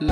Всем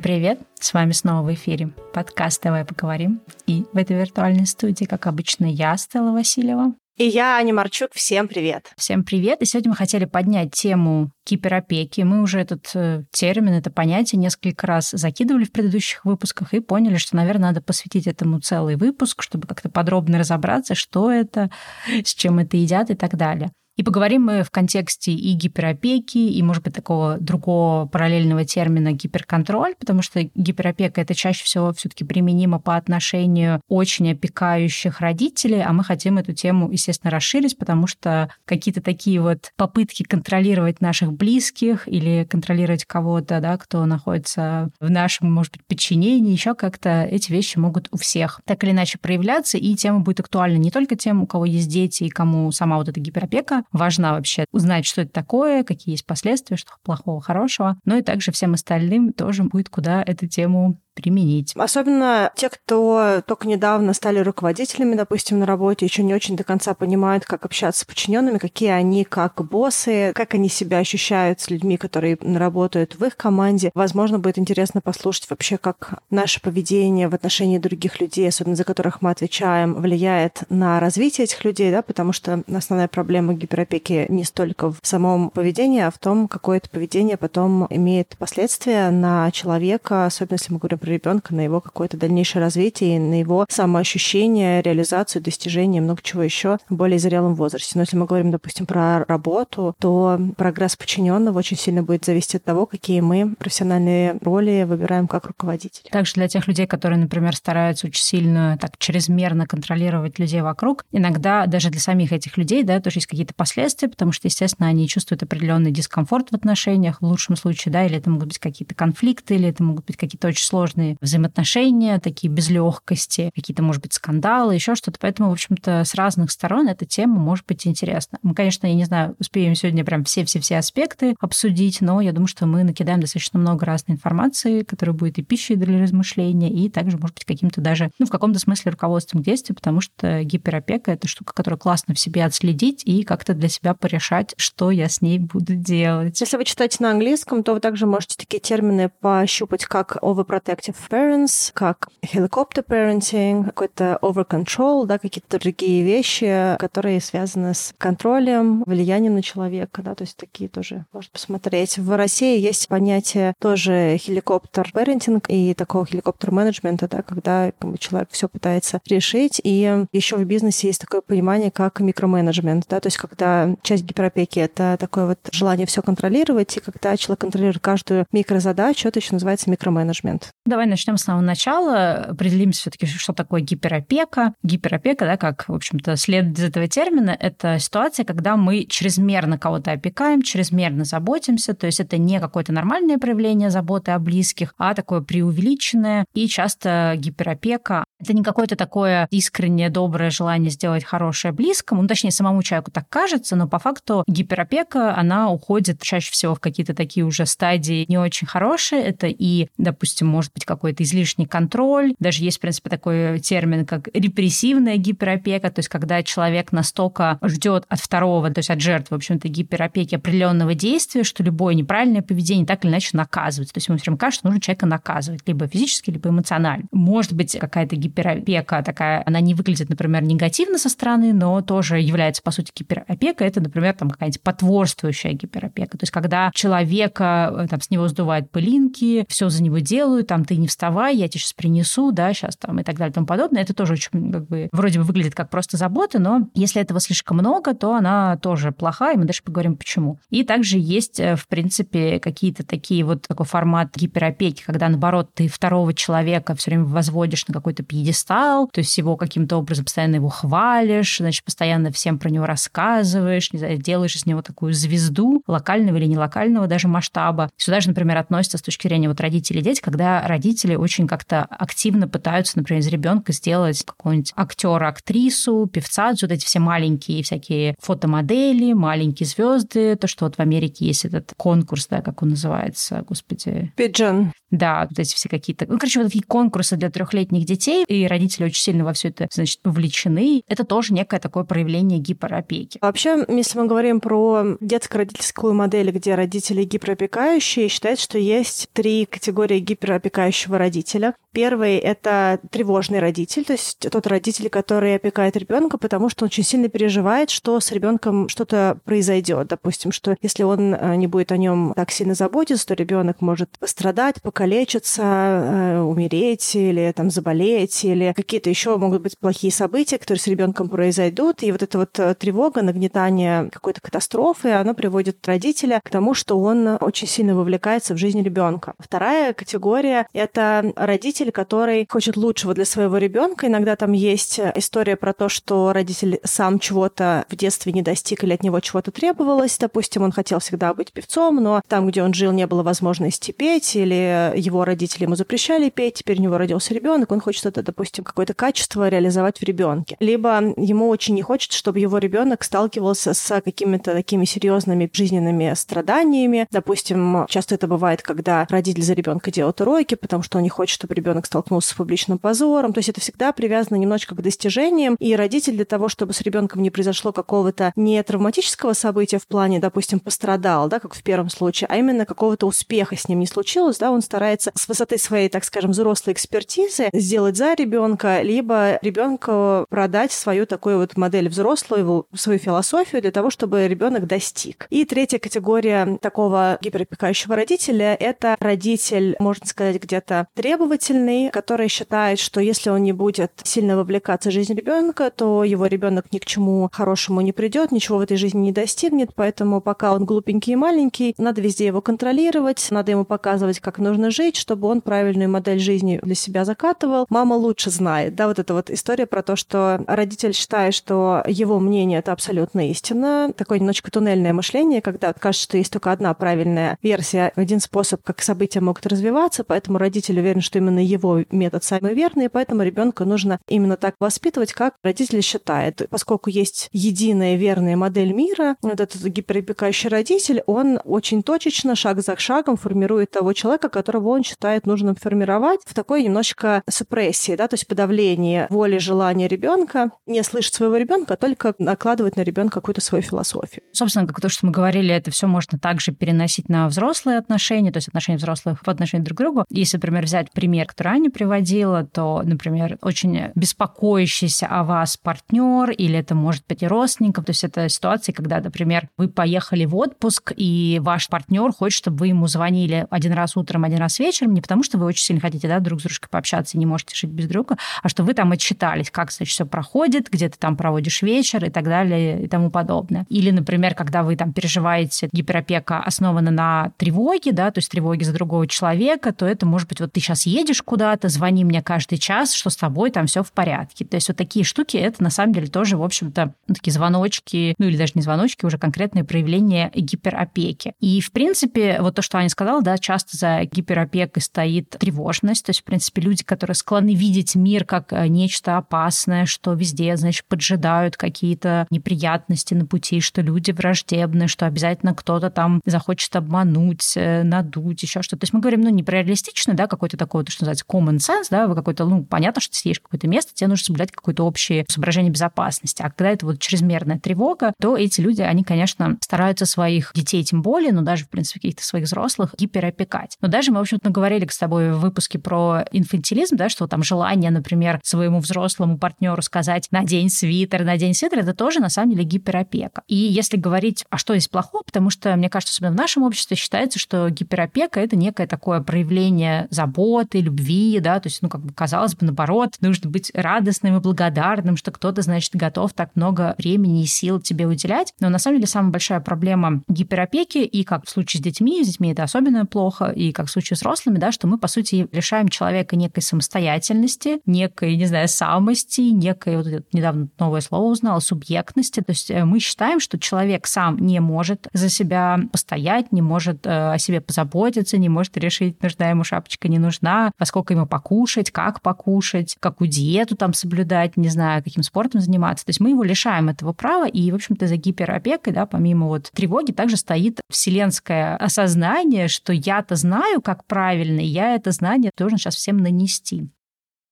привет! С вами снова в эфире подкаст «Давай поговорим». И в этой виртуальной студии, как обычно, я, Стелла Васильева. И я, Аня Марчук. Всем привет. Всем привет. И сегодня мы хотели поднять тему киберопеки. Мы уже этот э, термин, это понятие несколько раз закидывали в предыдущих выпусках и поняли, что, наверное, надо посвятить этому целый выпуск, чтобы как-то подробно разобраться, что это, с чем это едят и так далее. И поговорим мы в контексте и гиперопеки, и, может быть, такого другого параллельного термина гиперконтроль, потому что гиперопека это чаще всего все-таки применимо по отношению очень опекающих родителей, а мы хотим эту тему, естественно, расширить, потому что какие-то такие вот попытки контролировать наших близких или контролировать кого-то, да, кто находится в нашем, может быть, подчинении, еще как-то эти вещи могут у всех так или иначе проявляться, и тема будет актуальна не только тем, у кого есть дети и кому сама вот эта гиперопека важна вообще узнать, что это такое, какие есть последствия, что плохого, хорошего. Но и также всем остальным тоже будет куда эту тему применить. Особенно те, кто только недавно стали руководителями, допустим, на работе, еще не очень до конца понимают, как общаться с подчиненными, какие они как боссы, как они себя ощущают с людьми, которые работают в их команде. Возможно, будет интересно послушать вообще, как наше поведение в отношении других людей, особенно за которых мы отвечаем, влияет на развитие этих людей, да, потому что основная проблема гиперопеки не столько в самом поведении, а в том, какое это поведение потом имеет последствия на человека, особенно если мы говорим про ребенка, на его какое-то дальнейшее развитие, на его самоощущение, реализацию, достижение, много чего еще в более зрелом возрасте. Но если мы говорим, допустим, про работу, то прогресс подчиненного очень сильно будет зависеть от того, какие мы профессиональные роли выбираем как руководитель. Также для тех людей, которые, например, стараются очень сильно так чрезмерно контролировать людей вокруг, иногда даже для самих этих людей, да, тоже есть какие-то последствия, потому что, естественно, они чувствуют определенный дискомфорт в отношениях, в лучшем случае, да, или это могут быть какие-то конфликты, или это могут быть какие-то очень сложные взаимоотношения, такие без легкости, какие-то, может быть, скандалы, еще что-то. Поэтому, в общем-то, с разных сторон эта тема может быть интересна. Мы, конечно, я не знаю, успеем сегодня прям все-все-все аспекты обсудить, но я думаю, что мы накидаем достаточно много разной информации, которая будет и пищей для размышления, и также, может быть, каким-то даже, ну, в каком-то смысле руководством к действию, потому что гиперопека — это штука, которую классно в себе отследить и как-то для себя порешать, что я с ней буду делать. Если вы читаете на английском, то вы также можете такие термины пощупать, как overprotective Protective Parents, как Helicopter Parenting, какой-то Over Control, да, какие-то другие вещи, которые связаны с контролем, влиянием на человека, да, то есть такие тоже можно посмотреть. В России есть понятие тоже helicopter parenting и такого helicopter менеджмента, да, когда как бы, человек все пытается решить. И еще в бизнесе есть такое понимание, как микроменеджмент, да, то есть когда часть гиперопеки — это такое вот желание все контролировать, и когда человек контролирует каждую микрозадачу, это еще называется микроменеджмент. Давай начнем с самого начала, определимся все-таки, что такое гиперопека. Гиперопека, да, как, в общем-то, следует из этого термина, это ситуация, когда мы чрезмерно кого-то опекаем, чрезмерно заботимся, то есть это не какое-то нормальное проявление заботы о близких, а такое преувеличенное. И часто гиперопека — это не какое-то такое искреннее, доброе желание сделать хорошее близкому, ну, точнее, самому человеку так кажется, но по факту гиперопека, она уходит чаще всего в какие-то такие уже стадии не очень хорошие. Это и, допустим, может быть какой-то излишний контроль. Даже есть, в принципе, такой термин, как репрессивная гиперопека, то есть когда человек настолько ждет от второго, то есть от жертвы, в общем-то, гиперопеки определенного действия, что любое неправильное поведение так или иначе наказывается. То есть ему все время кажется, что нужно человека наказывать, либо физически, либо эмоционально. Может быть, какая-то гиперопека такая, она не выглядит, например, негативно со стороны, но тоже является, по сути, гиперопека. Это, например, там какая-нибудь потворствующая гиперопека. То есть когда человека, э, там, с него сдувают пылинки, все за него делают, там, ты не вставай, я тебе сейчас принесу, да, сейчас там и так далее и тому подобное. Это тоже очень, как бы, вроде бы выглядит как просто забота, но если этого слишком много, то она тоже плохая, и мы даже поговорим, почему. И также есть, э, в принципе, какие-то такие вот такой формат гиперопеки, когда, наоборот, ты второго человека все время возводишь на какой-то пьедестал, то есть его каким-то образом постоянно его хвалишь, значит, постоянно всем про него рассказываешь, не знаю, делаешь из него такую звезду локального или не локального даже масштаба. Сюда же, например, относится с точки зрения вот родителей дети, когда родители очень как-то активно пытаются, например, из ребенка сделать какого-нибудь актера, актрису, певца, вот эти все маленькие всякие фотомодели, маленькие звезды, то, что вот в Америке есть этот конкурс, да, как он называется, господи. Пиджин. Да, вот эти все какие-то... Ну, короче, вот такие конкурсы для трехлетних детей, и родители очень сильно во все это, значит, вовлечены. Это тоже некое такое проявление гиперопеки. Вообще, если мы говорим про детско-родительскую модель, где родители гиперопекающие, считается, что есть три категории гиперопекающего родителя. Первый — это тревожный родитель, то есть тот родитель, который опекает ребенка, потому что он очень сильно переживает, что с ребенком что-то произойдет. Допустим, что если он э, не будет о нем так сильно заботиться, то ребенок может пострадать, покалечиться, э, умереть или там заболеть, или какие-то еще могут быть плохие события, которые с ребенком произойдут. И вот эта вот э, тревога, нагнетание какой-то катастрофы, оно приводит родителя к тому, что он очень сильно вовлекается в жизнь ребенка. Вторая категория — это родитель, который хочет лучшего для своего ребенка. Иногда там есть история про то, что родитель сам чего-то в детстве не достиг или от него чего-то требовалось. Допустим, он хотел всегда быть певцом, но там, где он жил, не было возможности петь, или его родители ему запрещали петь, теперь у него родился ребенок, он хочет это, допустим, какое-то качество реализовать в ребенке. Либо ему очень не хочет, чтобы его ребенок сталкивался с какими-то такими серьезными жизненными страданиями. Допустим, часто это бывает, когда родитель за ребенка делает уроки, потому что он не хочет, чтобы ребенок столкнулся с публичным позором. То есть это всегда привязано немножечко к достижениям. И родитель для того, чтобы с ребенком не произошло какого-то не травматического события в плане, допустим, пострадал, да, как в первом случае, а именно какого-то успеха с ним не случилось, да, он старается с высоты своей, так скажем, взрослой экспертизы сделать за ребенка, либо ребенку продать свою такую вот модель взрослую, свою философию для того, чтобы ребенок достиг. И третья категория такого гиперопекающего родителя — это родитель, можно сказать, где-то требовательный, который считает, что если он не будет сильно вовлекаться в жизнь ребенка, то его ребенок ни к чему хорошему не придет, ничего в этой жизни не достигнет, поэтому пока он глупенький и маленький, надо везде его контролировать, надо ему показывать, как нужно жить, чтобы он правильную модель жизни для себя закатывал. Мама лучше знает, да, вот эта вот история про то, что родитель считает, что его мнение — это абсолютно истина, такое немножечко туннельное мышление, когда кажется, что есть только одна правильная версия, один способ, как события могут развиваться, поэтому родитель уверен, что именно его метод самый верный, и поэтому ребенка нужно именно так воспитывать, как родители считают. Поскольку есть единая верная модель мира, вот этот гиперопекающий родитель, он очень точечно, шаг за шагом формирует того человека, которого он считает нужным формировать в такой немножечко супрессии, да, то есть подавление воли, желания ребенка, не слышать своего ребенка, а только накладывать на ребенка какую-то свою философию. Собственно, как то, что мы говорили, это все можно также переносить на взрослые отношения, то есть отношения взрослых в отношении друг к другу. Если, например, взять пример, который Аня приводила, то, например, очень беспокоящийся о вас партнер, или это может быть и родственников. То есть это ситуации, когда, например, вы поехали в отпуск, и ваш партнер хочет, чтобы вы ему звонили один раз утром, один раз вечером, не потому что вы очень сильно хотите да, друг с дружкой пообщаться и не можете жить без друга, а что вы там отчитались, как, значит, все проходит, где ты там проводишь вечер и так далее и тому подобное. Или, например, когда вы там переживаете, гиперопека основана на тревоге, да, то есть тревоге за другого человека, то это может быть вот ты сейчас едешь куда куда-то, звони мне каждый час, что с тобой там все в порядке. То есть вот такие штуки, это на самом деле тоже, в общем-то, ну, такие звоночки, ну или даже не звоночки, уже конкретные проявления гиперопеки. И, в принципе, вот то, что Аня сказала, да, часто за гиперопекой стоит тревожность. То есть, в принципе, люди, которые склонны видеть мир как э, нечто опасное, что везде, значит, поджидают какие-то неприятности на пути, что люди враждебны, что обязательно кто-то там захочет обмануть, э, надуть, еще что-то. То есть мы говорим, ну, не про реалистично, да, какой-то такой, то, что называется, common sense, да, вы какой-то, ну, понятно, что ты в какое-то место, тебе нужно соблюдать какое-то общее соображение безопасности. А когда это вот чрезмерная тревога, то эти люди, они, конечно, стараются своих детей тем более, но даже, в принципе, каких-то своих взрослых гиперопекать. Но даже мы, в общем-то, говорили с тобой в выпуске про инфантилизм, да, что там желание, например, своему взрослому партнеру сказать «надень свитер, надень свитер», это тоже, на самом деле, гиперопека. И если говорить, а что здесь плохого, потому что, мне кажется, особенно в нашем обществе считается, что гиперопека — это некое такое проявление заботы, любви, да, то есть, ну, как бы, казалось бы, наоборот, нужно быть радостным и благодарным, что кто-то, значит, готов так много времени и сил тебе уделять. Но на самом деле самая большая проблема гиперопеки, и как в случае с детьми, с детьми это особенно плохо, и как в случае с взрослыми, да, что мы, по сути, лишаем человека некой самостоятельности, некой, не знаю, самости, некой, вот недавно новое слово узнала, субъектности. То есть э, мы считаем, что человек сам не может за себя постоять, не может э, о себе позаботиться, не может решить, нужна ему шапочка, не нужна, во сколько ему покушать, как покушать, какую диету там соблюдать, не знаю, каким спортом заниматься. То есть мы его лишаем этого права, и, в общем-то, за гиперопекой, да, помимо вот тревоги, также стоит вселенское осознание, что я-то знаю, как как правильно, и я это знание должен сейчас всем нанести.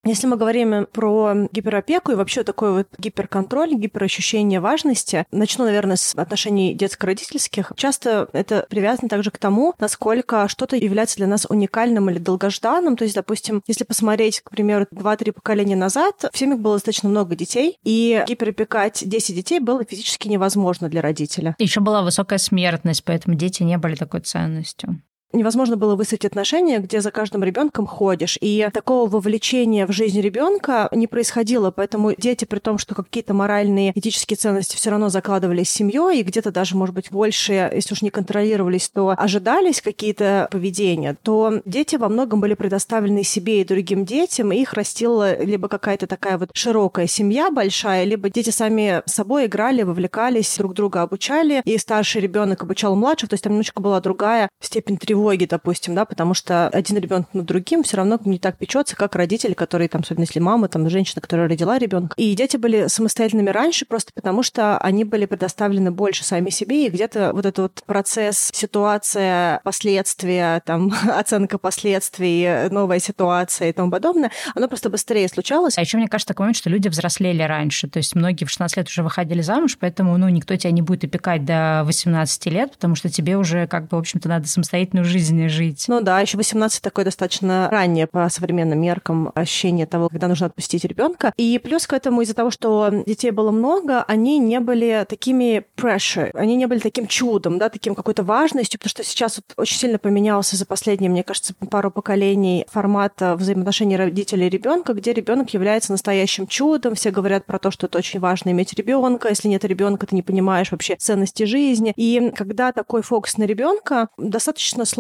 Если мы говорим про гиперопеку и вообще такой вот гиперконтроль, гиперощущение важности, начну, наверное, с отношений детско-родительских. Часто это привязано также к тому, насколько что-то является для нас уникальным или долгожданным. То есть, допустим, если посмотреть, к примеру, 2-3 поколения назад, в семьях было достаточно много детей, и гиперопекать 10 детей было физически невозможно для родителя. Еще была высокая смертность, поэтому дети не были такой ценностью невозможно было выстроить отношения, где за каждым ребенком ходишь. И такого вовлечения в жизнь ребенка не происходило, поэтому дети, при том, что какие-то моральные, этические ценности все равно закладывались семьей, и где-то даже, может быть, больше, если уж не контролировались, то ожидались какие-то поведения, то дети во многом были предоставлены себе и другим детям, и их растила либо какая-то такая вот широкая семья большая, либо дети сами собой играли, вовлекались, друг друга обучали, и старший ребенок обучал младшего, то есть там немножечко была другая степень тревоги тревоги, допустим, да, потому что один ребенок над другим все равно не так печется, как родители, которые, там, особенно если мама, там, женщина, которая родила ребенка. И дети были самостоятельными раньше просто потому, что они были предоставлены больше сами себе, и где-то вот этот вот процесс, ситуация, последствия, там, оценка последствий, новая ситуация и тому подобное, оно просто быстрее случалось. А еще мне кажется такой момент, что люди взрослели раньше, то есть многие в 16 лет уже выходили замуж, поэтому, ну, никто тебя не будет опекать до 18 лет, потому что тебе уже, как бы, в общем-то, надо самостоятельную жизни жить. Ну да, еще 18 такое достаточно раннее по современным меркам ощущение того, когда нужно отпустить ребенка. И плюс к этому из-за того, что детей было много, они не были такими pressure, они не были таким чудом, да, таким какой-то важностью, потому что сейчас вот очень сильно поменялся за последние, мне кажется, пару поколений формат взаимоотношений родителей и ребенка, где ребенок является настоящим чудом. Все говорят про то, что это очень важно иметь ребенка. Если нет ребенка, ты не понимаешь вообще ценности жизни. И когда такой фокус на ребенка, достаточно сложно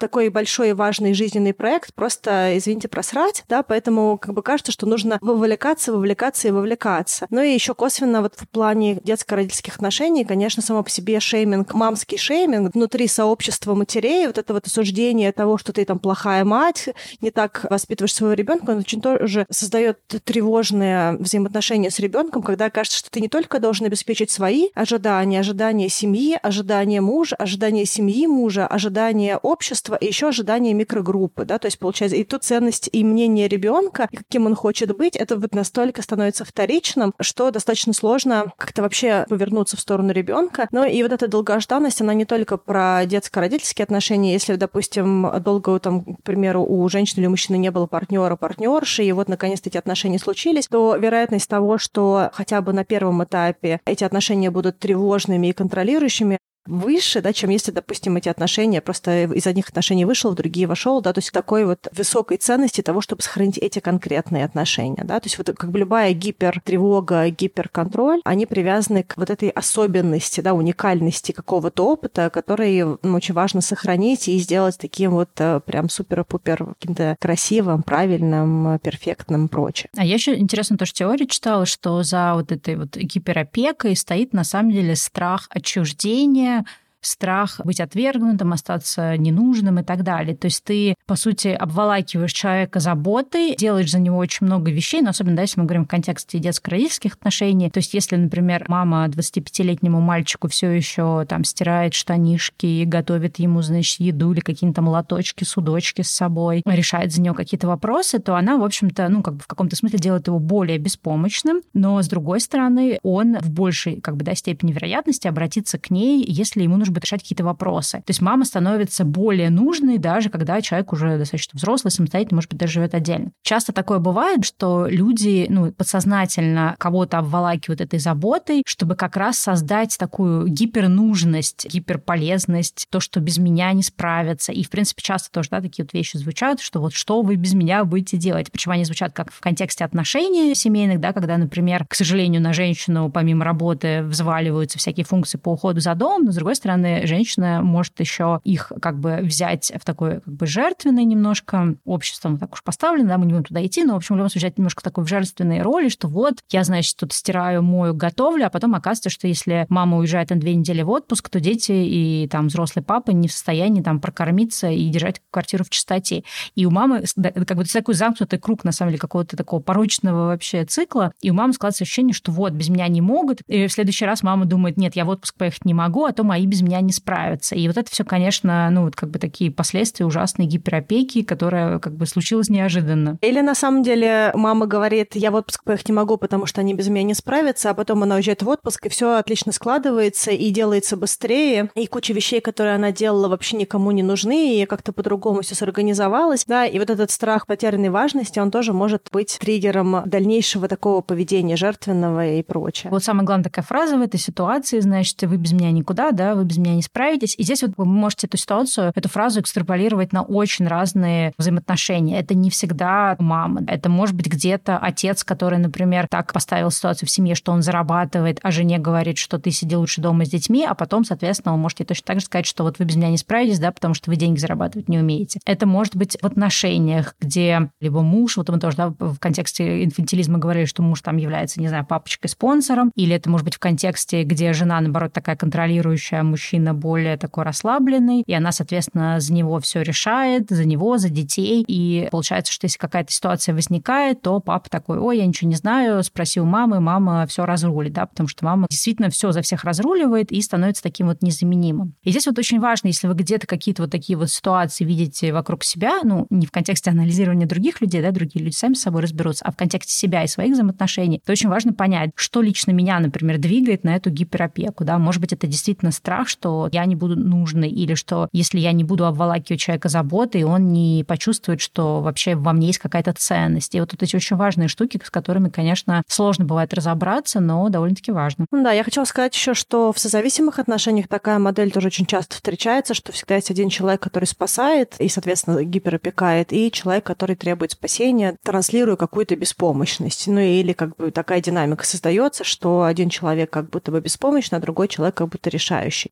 такой большой и важный жизненный проект просто, извините, просрать, да, поэтому как бы кажется, что нужно вовлекаться, вовлекаться и вовлекаться. Ну и еще косвенно вот в плане детско-родительских отношений, конечно, само по себе шейминг, мамский шейминг внутри сообщества матерей, вот это вот осуждение того, что ты там плохая мать, не так воспитываешь своего ребенка, он очень тоже создает тревожные взаимоотношения с ребенком, когда кажется, что ты не только должен обеспечить свои ожидания, ожидания семьи, ожидания мужа, ожидания семьи мужа, ожидания ожидания общества и еще ожидания микрогруппы, да, то есть получается и тут ценность и мнение ребенка, и каким он хочет быть, это вот настолько становится вторичным, что достаточно сложно как-то вообще повернуться в сторону ребенка. Но и вот эта долгожданность, она не только про детско-родительские отношения. Если, допустим, долго, там, к примеру, у женщины или мужчины не было партнера, партнерши, и вот наконец-то эти отношения случились, то вероятность того, что хотя бы на первом этапе эти отношения будут тревожными и контролирующими, выше, да, чем если, допустим, эти отношения просто из одних отношений вышел, в другие вошел, да, то есть такой вот высокой ценности того, чтобы сохранить эти конкретные отношения, да, то есть вот как бы любая гипертревога, гиперконтроль, они привязаны к вот этой особенности, да, уникальности какого-то опыта, который ну, очень важно сохранить и сделать таким вот э, прям супер-пупер каким-то красивым, правильным, перфектным прочее. А я еще интересно тоже теорию читала, что за вот этой вот гиперопекой стоит на самом деле страх отчуждения, yeah. Страх быть отвергнутым, остаться ненужным и так далее. То есть ты, по сути, обволакиваешь человека заботой, делаешь за него очень много вещей, но особенно, да, если мы говорим в контексте детско-родительских отношений. То есть если, например, мама 25-летнему мальчику все еще там стирает штанишки и готовит ему, значит, еду или какие-то там лоточки, судочки с собой, решает за него какие-то вопросы, то она, в общем-то, ну, как бы в каком-то смысле делает его более беспомощным, но, с другой стороны, он в большей, как бы, да, степени вероятности обратиться к ней, если ему нужно быть, решать какие-то вопросы. То есть мама становится более нужной, даже когда человек уже достаточно взрослый, самостоятельно, может быть, даже живет отдельно. Часто такое бывает, что люди ну, подсознательно кого-то обволакивают этой заботой, чтобы как раз создать такую гипернужность, гиперполезность, то, что без меня не справятся. И, в принципе, часто тоже да, такие вот вещи звучат, что вот что вы без меня будете делать. Причем они звучат как в контексте отношений семейных, да, когда, например, к сожалению, на женщину помимо работы взваливаются всякие функции по уходу за домом, но, с другой стороны, стороны, женщина может еще их как бы взять в такой как бы жертвенной немножко, обществом так уж поставлено, да, мы не будем туда идти, но, в общем, в любом случае, взять немножко такой в жертвенной роли, что вот я, значит, тут стираю, мою, готовлю, а потом оказывается, что если мама уезжает на две недели в отпуск, то дети и там взрослый папа не в состоянии там прокормиться и держать квартиру в чистоте. И у мамы как бы такой замкнутый круг, на самом деле, какого-то такого порочного вообще цикла, и у мамы складывается ощущение, что вот, без меня не могут, и в следующий раз мама думает, нет, я в отпуск поехать не могу, а то мои без меня меня не справится. И вот это все, конечно, ну вот как бы такие последствия ужасной гиперопеки, которая как бы случилась неожиданно. Или на самом деле мама говорит, я в отпуск поехать не могу, потому что они без меня не справятся, а потом она уезжает в отпуск, и все отлично складывается и делается быстрее, и куча вещей, которые она делала, вообще никому не нужны, и как-то по-другому все сорганизовалось, да, и вот этот страх потерянной важности, он тоже может быть триггером дальнейшего такого поведения жертвенного и прочее. Вот самая главная такая фраза в этой ситуации, значит, вы без меня никуда, да, вы без меня не справитесь. И здесь вот вы можете эту ситуацию, эту фразу экстраполировать на очень разные взаимоотношения. Это не всегда мама, это может быть где-то отец, который, например, так поставил ситуацию в семье, что он зарабатывает, а жене говорит, что ты сиди лучше дома с детьми, а потом, соответственно, он может ей точно так же сказать, что вот вы без меня не справитесь, да, потому что вы деньги зарабатывать не умеете. Это может быть в отношениях, где либо муж, вот мы тоже да, в контексте инфантилизма говорили, что муж там является, не знаю, папочкой-спонсором, или это может быть в контексте, где жена, наоборот, такая контролирующая, а мужчина более такой расслабленный, и она, соответственно, за него все решает, за него, за детей, и получается, что если какая-то ситуация возникает, то папа такой, ой, я ничего не знаю, спроси у мамы, мама все разрулит, да, потому что мама действительно все за всех разруливает и становится таким вот незаменимым. И здесь вот очень важно, если вы где-то какие-то вот такие вот ситуации видите вокруг себя, ну, не в контексте анализирования других людей, да, другие люди сами с собой разберутся, а в контексте себя и своих взаимоотношений, то очень важно понять, что лично меня, например, двигает на эту гиперопеку, да, может быть, это действительно страх, что я не буду нужной, или что если я не буду обволакивать человека заботой, он не почувствует, что вообще во мне есть какая-то ценность. И вот эти очень важные штуки, с которыми, конечно, сложно бывает разобраться, но довольно-таки важно. Да, я хотела сказать еще, что в созависимых отношениях такая модель тоже очень часто встречается, что всегда есть один человек, который спасает и, соответственно, гиперопекает, и человек, который требует спасения, транслируя какую-то беспомощность. Ну или как бы такая динамика создается, что один человек как будто бы беспомощный, а другой человек как будто решающий.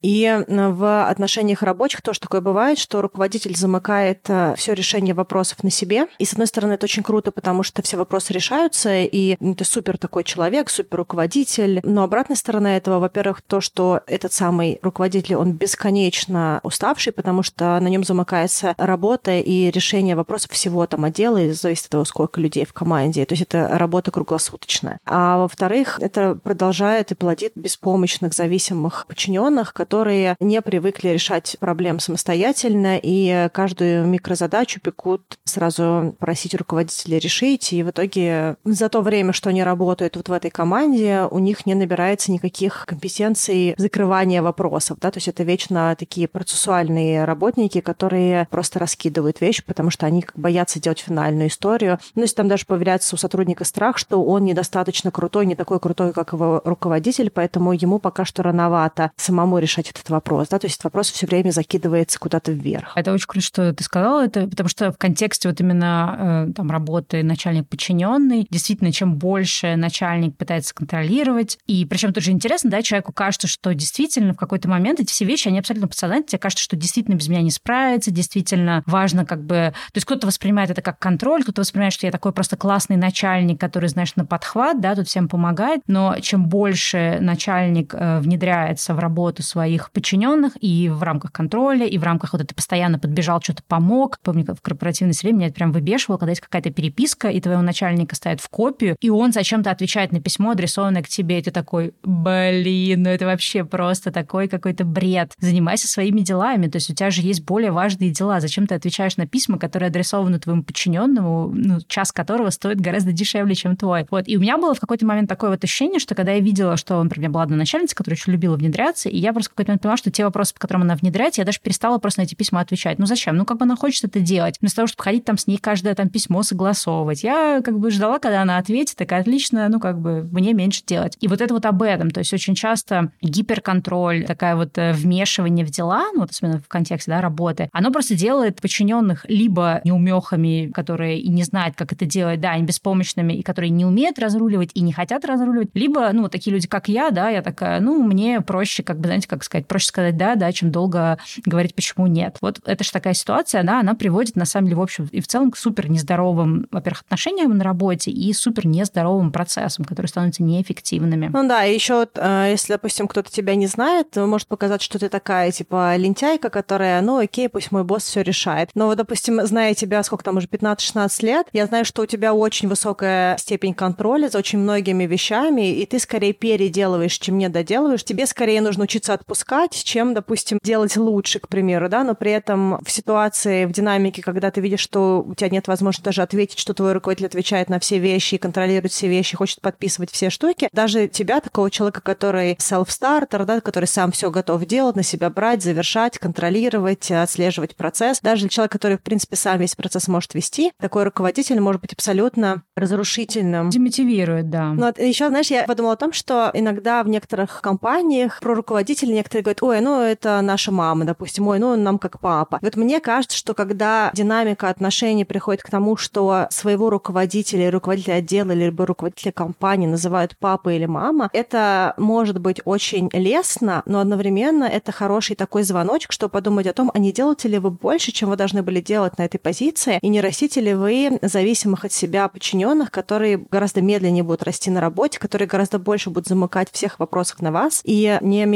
В отношениях рабочих тоже такое бывает, что руководитель замыкает э, все решение вопросов на себе. И, с одной стороны, это очень круто, потому что все вопросы решаются, и ты супер такой человек, супер руководитель. Но обратная сторона этого, во-первых, то, что этот самый руководитель, он бесконечно уставший, потому что на нем замыкается работа и решение вопросов всего там отдела, и зависит от того, сколько людей в команде. То есть это работа круглосуточная. А во-вторых, это продолжает и плодит беспомощных, зависимых подчиненных, которые не привыкли решать проблем самостоятельно и каждую микрозадачу пекут сразу просить руководителя решить, и в итоге за то время, что они работают вот в этой команде, у них не набирается никаких компетенций закрывания вопросов, да, то есть это вечно такие процессуальные работники, которые просто раскидывают вещи, потому что они боятся делать финальную историю. Ну, если там даже появляется у сотрудника страх, что он недостаточно крутой, не такой крутой, как его руководитель, поэтому ему пока что рановато самому решать этот вопрос, да, то есть вопрос все время закидывается куда-то вверх. Это очень круто, что ты сказала это, потому что в контексте вот именно э, там работы начальник подчиненный, действительно, чем больше начальник пытается контролировать, и причем тоже интересно, да, человеку кажется, что действительно в какой-то момент эти все вещи, они абсолютно подсознательны, тебе кажется, что действительно без меня не справится, действительно важно как бы... То есть кто-то воспринимает это как контроль, кто-то воспринимает, что я такой просто классный начальник, который, знаешь, на подхват, да, тут всем помогает, но чем больше начальник э, внедряется в работу своих подчиненных и в рамках контроля, и в рамках вот это постоянно подбежал, что-то помог. Помню, в корпоративной среде меня это прям выбешивало, когда есть какая-то переписка, и твоего начальника ставят в копию, и он зачем-то отвечает на письмо, адресованное к тебе, и ты такой, блин, ну это вообще просто такой какой-то бред. Занимайся своими делами, то есть у тебя же есть более важные дела. Зачем ты отвечаешь на письма, которые адресованы твоему подчиненному, ну, час которого стоит гораздо дешевле, чем твой. Вот. И у меня было в какой-то момент такое вот ощущение, что когда я видела, что, например, была одна начальница, которая очень любила внедряться, и я просто в какой-то момент поняла, что те вопросы, по которым она внедряется, я даже перестала просто на эти письма отвечать. Ну зачем? Ну как бы она хочет это делать. Вместо того, чтобы ходить там с ней каждое там письмо согласовывать. Я как бы ждала, когда она ответит, такая отлично, ну как бы мне меньше делать. И вот это вот об этом. То есть очень часто гиперконтроль, такая вот э, вмешивание в дела, ну вот особенно в контексте да, работы, оно просто делает подчиненных либо неумехами, которые и не знают, как это делать, да, они беспомощными, и которые не умеют разруливать и не хотят разруливать, либо, ну, такие люди, как я, да, я такая, ну, мне проще, как бы, знаете, как сказать, проще сказать да, да, чем долго говорить, почему нет. Вот это же такая ситуация, да, она приводит, на самом деле, в общем и в целом к супер нездоровым, во-первых, отношениям на работе и супер нездоровым процессам, которые становятся неэффективными. Ну да, и еще, э, если, допустим, кто-то тебя не знает, может показать, что ты такая, типа, лентяйка, которая, ну, окей, пусть мой босс все решает. Но, допустим, зная тебя, сколько там уже, 15-16 лет, я знаю, что у тебя очень высокая степень контроля за очень многими вещами, и ты скорее переделываешь, чем не доделываешь. Тебе скорее нужно учиться отпускать искать, чем, допустим, делать лучше, к примеру, да, но при этом в ситуации, в динамике, когда ты видишь, что у тебя нет возможности даже ответить, что твой руководитель отвечает на все вещи и контролирует все вещи, хочет подписывать все штуки, даже тебя, такого человека, который self-starter, да, который сам все готов делать, на себя брать, завершать, контролировать, отслеживать процесс, даже человек, который, в принципе, сам весь процесс может вести, такой руководитель может быть абсолютно разрушительным. Демотивирует, да. Но еще, знаешь, я подумала о том, что иногда в некоторых компаниях про руководителей некоторые говорят, ой, ну это наша мама, допустим, ой, ну он нам как папа. Вот мне кажется, что когда динамика отношений приходит к тому, что своего руководителя, руководителя отдела, либо руководителя компании называют папа или мама, это может быть очень лестно, но одновременно это хороший такой звоночек, что подумать о том, а не делаете ли вы больше, чем вы должны были делать на этой позиции, и не растите ли вы зависимых от себя подчиненных, которые гораздо медленнее будут расти на работе, которые гораздо больше будут замыкать всех вопросах на вас, и не